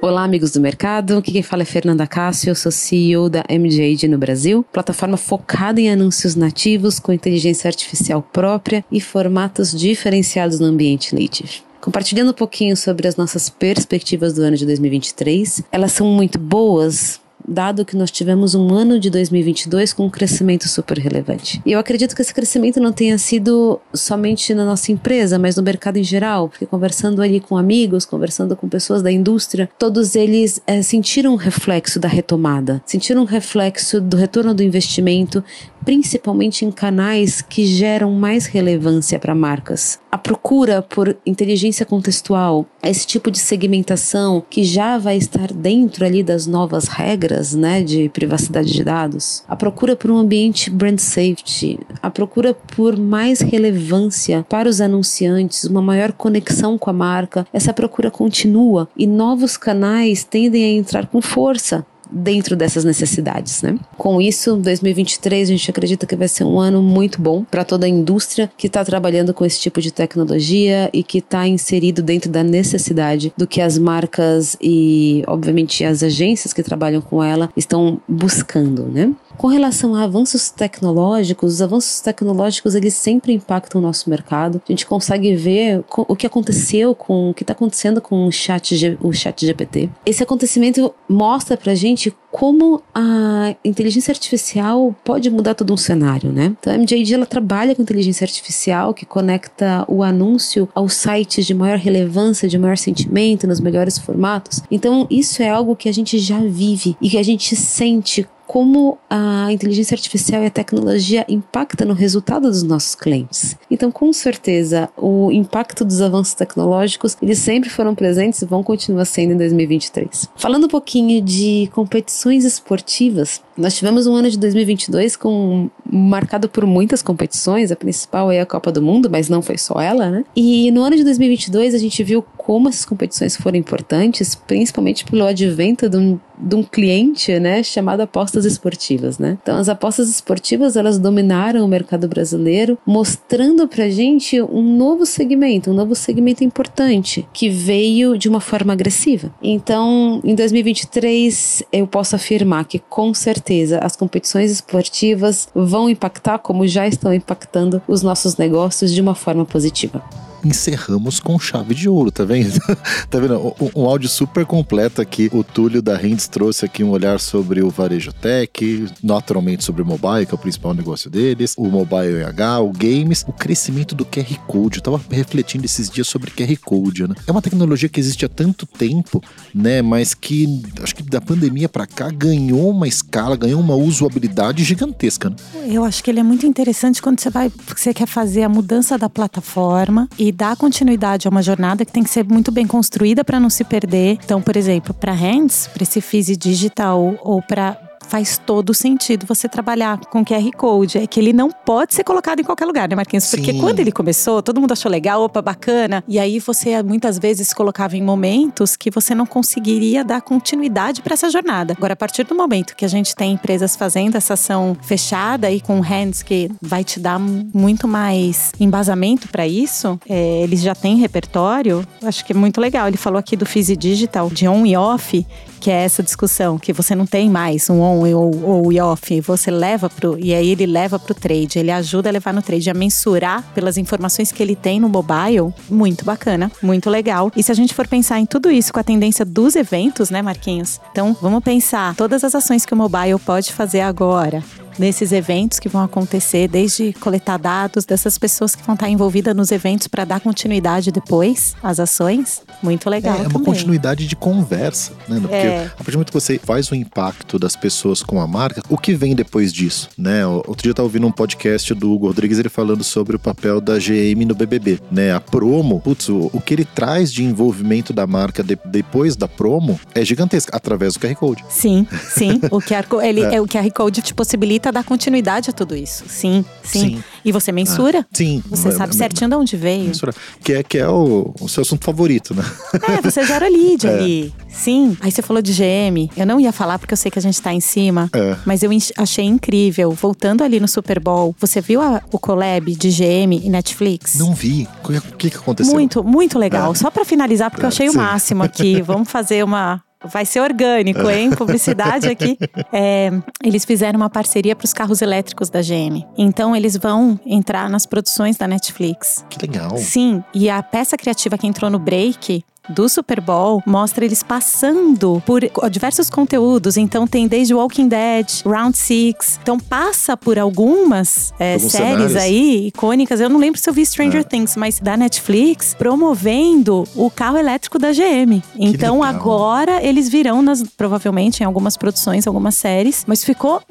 Olá, amigos do mercado. Aqui quem fala é Fernanda Cássio, eu sou CEO da MJade no Brasil, plataforma focada em anúncios nativos com inteligência artificial própria e formatos diferenciados no ambiente native. Compartilhando um pouquinho sobre as nossas perspectivas do ano de 2023, elas são muito boas, dado que nós tivemos um ano de 2022 com um crescimento super relevante. E eu acredito que esse crescimento não tenha sido somente na nossa empresa, mas no mercado em geral, porque conversando ali com amigos, conversando com pessoas da indústria, todos eles é, sentiram um reflexo da retomada, sentiram um reflexo do retorno do investimento, principalmente em canais que geram mais relevância para marcas. A procura por inteligência contextual, esse tipo de segmentação que já vai estar dentro ali das novas regras, né, de privacidade de dados. A procura por um ambiente brand safety, a procura por mais relevância para os anunciantes, uma maior conexão com a marca. Essa procura continua e novos canais tendem a entrar com força dentro dessas necessidades, né? Com isso, 2023 a gente acredita que vai ser um ano muito bom para toda a indústria que está trabalhando com esse tipo de tecnologia e que está inserido dentro da necessidade do que as marcas e, obviamente, as agências que trabalham com ela estão buscando, né? Com relação a avanços tecnológicos, os avanços tecnológicos eles sempre impactam o nosso mercado. A gente consegue ver o que aconteceu com o que está acontecendo com o chat, o chat GPT. Esse acontecimento mostra pra gente como a inteligência artificial pode mudar todo um cenário, né? Então a MJD ela trabalha com inteligência artificial que conecta o anúncio aos sites de maior relevância, de maior sentimento, nos melhores formatos. Então isso é algo que a gente já vive e que a gente sente como a inteligência artificial e a tecnologia impacta no resultado dos nossos clientes. Então, com certeza, o impacto dos avanços tecnológicos, eles sempre foram presentes e vão continuar sendo em 2023. Falando um pouquinho de competições esportivas, nós tivemos um ano de 2022 com marcado por muitas competições, a principal é a Copa do Mundo, mas não foi só ela, né? E no ano de 2022 a gente viu como essas competições foram importantes, principalmente pelo advento de um, de um cliente, né, chamado apostas esportivas, né? Então as apostas esportivas elas dominaram o mercado brasileiro, mostrando pra gente um novo segmento, um novo segmento importante que veio de uma forma agressiva. Então, em 2023 eu posso afirmar que com certeza as competições esportivas vão impactar como já estão impactando os nossos negócios de uma forma positiva encerramos com chave de ouro, tá vendo? tá vendo? Um, um, áudio super completo aqui. O Túlio da Rendes trouxe aqui um olhar sobre o varejo tech, naturalmente sobre o mobile, que é o principal negócio deles, o mobile EH, o games, o crescimento do QR Code. Eu tava refletindo esses dias sobre QR Code, né? É uma tecnologia que existe há tanto tempo, né? Mas que acho que da pandemia para cá ganhou uma escala, ganhou uma usabilidade gigantesca, né? Eu acho que ele é muito interessante quando você vai, você quer fazer a mudança da plataforma e dar continuidade a uma jornada que tem que ser muito bem construída para não se perder. Então, por exemplo, para Hands, para esse Fizzy Digital ou para faz todo sentido você trabalhar com QR Code. É que ele não pode ser colocado em qualquer lugar, né, Marquinhos? Porque Sim. quando ele começou, todo mundo achou legal, opa, bacana. E aí você muitas vezes colocava em momentos que você não conseguiria dar continuidade para essa jornada. Agora, a partir do momento que a gente tem empresas fazendo essa ação fechada e com hands que vai te dar muito mais embasamento para isso, é, eles já têm repertório, acho que é muito legal. Ele falou aqui do Fizzy Digital, de on e off, que é essa discussão, que você não tem mais um on ou, ou off, você leva pro. E aí ele leva pro trade, ele ajuda a levar no trade, a mensurar pelas informações que ele tem no mobile. Muito bacana, muito legal. E se a gente for pensar em tudo isso com a tendência dos eventos, né, Marquinhos? Então vamos pensar todas as ações que o mobile pode fazer agora nesses eventos que vão acontecer, desde coletar dados dessas pessoas que vão estar envolvidas nos eventos para dar continuidade depois às ações. Muito legal. É, é uma continuidade de conversa, né? Porque é. a partir do momento que você faz o impacto das pessoas com a marca, o que vem depois disso, né? Outro dia eu estava ouvindo um podcast do Hugo Rodrigues ele falando sobre o papel da GM no BBB, né? A promo, putz, o, o que ele traz de envolvimento da marca de, depois da promo é gigantesco, através do QR Code. Sim, sim. o QR, ele, é. o QR Code te possibilita dar continuidade a tudo isso. Sim, sim. sim. E você mensura? Ah, sim. Você sabe certinho de onde veio. Mensura. Que é, que é o, o seu assunto favorito, né? É, você gera lead é. ali. Sim. Aí você falou de GM. Eu não ia falar porque eu sei que a gente tá em cima. É. Mas eu achei incrível. Voltando ali no Super Bowl, você viu a, o collab de GM e Netflix? Não vi. O que, que aconteceu? Muito, muito legal. É. Só para finalizar, porque eu é, achei sim. o máximo aqui. Vamos fazer uma vai ser orgânico, hein? Publicidade aqui. É, eles fizeram uma parceria para os carros elétricos da GM. Então eles vão entrar nas produções da Netflix. Que legal. Sim, e a peça criativa que entrou no break do Super Bowl mostra eles passando por diversos conteúdos. Então tem desde Walking Dead, Round Six. Então passa por algumas é, séries cenários. aí icônicas. Eu não lembro se eu vi Stranger é. Things, mas da Netflix promovendo o carro elétrico da GM. Então agora eles virão nas provavelmente em algumas produções, algumas séries, mas ficou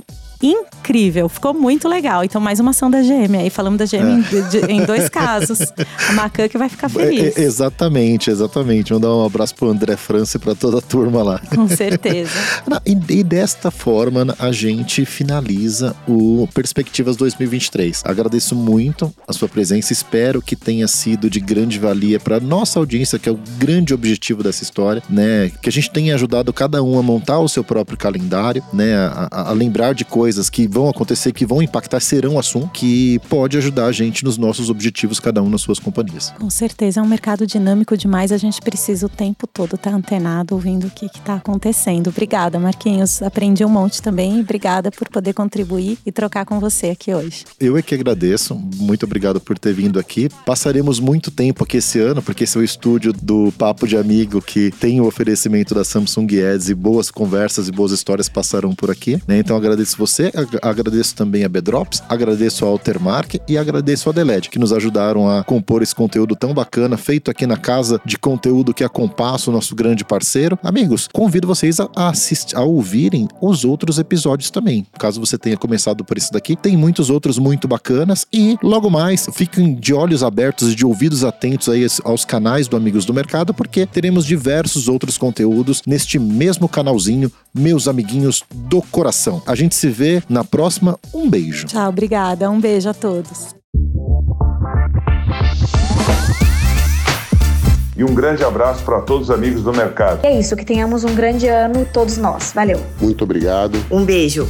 incrível, ficou muito legal. Então, mais uma ação da GM. Aí falamos da GM é. em, em, dois casos. A Macan que vai ficar feliz. É, exatamente, exatamente. Vamos dar um abraço pro André França e pra toda a turma lá. Com certeza. e, e, desta forma, a gente finaliza o Perspectivas 2023. Agradeço muito a sua presença. Espero que tenha sido de grande valia para nossa audiência, que é o grande objetivo dessa história, né? Que a gente tenha ajudado cada um a montar o seu próprio calendário, né? a, a, a lembrar de coisas coisas que vão acontecer, que vão impactar, serão assunto que pode ajudar a gente nos nossos objetivos, cada um nas suas companhias. Com certeza, é um mercado dinâmico demais, a gente precisa o tempo todo estar antenado, ouvindo o que está acontecendo. Obrigada, Marquinhos. Aprendi um monte também. Obrigada por poder contribuir e trocar com você aqui hoje. Eu é que agradeço. Muito obrigado por ter vindo aqui. Passaremos muito tempo aqui esse ano, porque esse é o estúdio do Papo de Amigo que tem o oferecimento da Samsung Ads e boas conversas e boas histórias passaram por aqui. Né? Então agradeço você você, agradeço também a Bedrops, agradeço ao Altermark e agradeço a Deled, que nos ajudaram a compor esse conteúdo tão bacana, feito aqui na casa de conteúdo que é a Compasso, nosso grande parceiro. Amigos, convido vocês a, assistir, a ouvirem os outros episódios também. Caso você tenha começado por esse daqui, tem muitos outros muito bacanas e logo mais fiquem de olhos abertos e de ouvidos atentos aí aos canais do Amigos do Mercado, porque teremos diversos outros conteúdos neste mesmo canalzinho, meus amiguinhos do coração. A gente se vê na próxima. Um beijo. Tchau, obrigada. Um beijo a todos. E um grande abraço para todos os amigos do mercado. É isso, que tenhamos um grande ano todos nós. Valeu. Muito obrigado. Um beijo.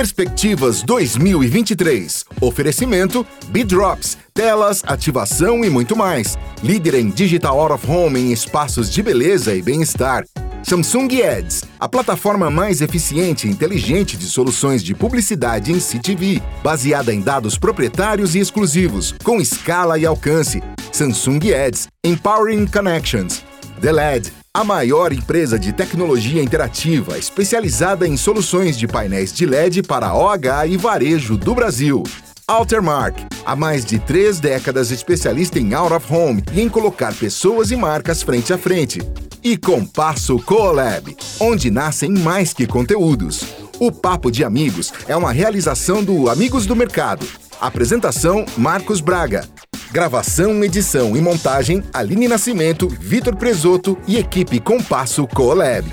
Perspectivas 2023. Oferecimento Bidrops, telas, ativação e muito mais. Líder em Digital Out of Home em espaços de beleza e bem-estar. Samsung Ads, a plataforma mais eficiente e inteligente de soluções de publicidade em CTV, baseada em dados proprietários e exclusivos, com escala e alcance. Samsung Ads, Empowering Connections. The LED, a maior empresa de tecnologia interativa especializada em soluções de painéis de LED para OH e varejo do Brasil. Altermark, há mais de três décadas especialista em out of home e em colocar pessoas e marcas frente a frente. E Compasso Colab, onde nascem mais que conteúdos. O Papo de Amigos é uma realização do Amigos do Mercado. Apresentação: Marcos Braga. Gravação, edição e montagem: Aline Nascimento, Vitor Presoto e equipe Compasso Colab.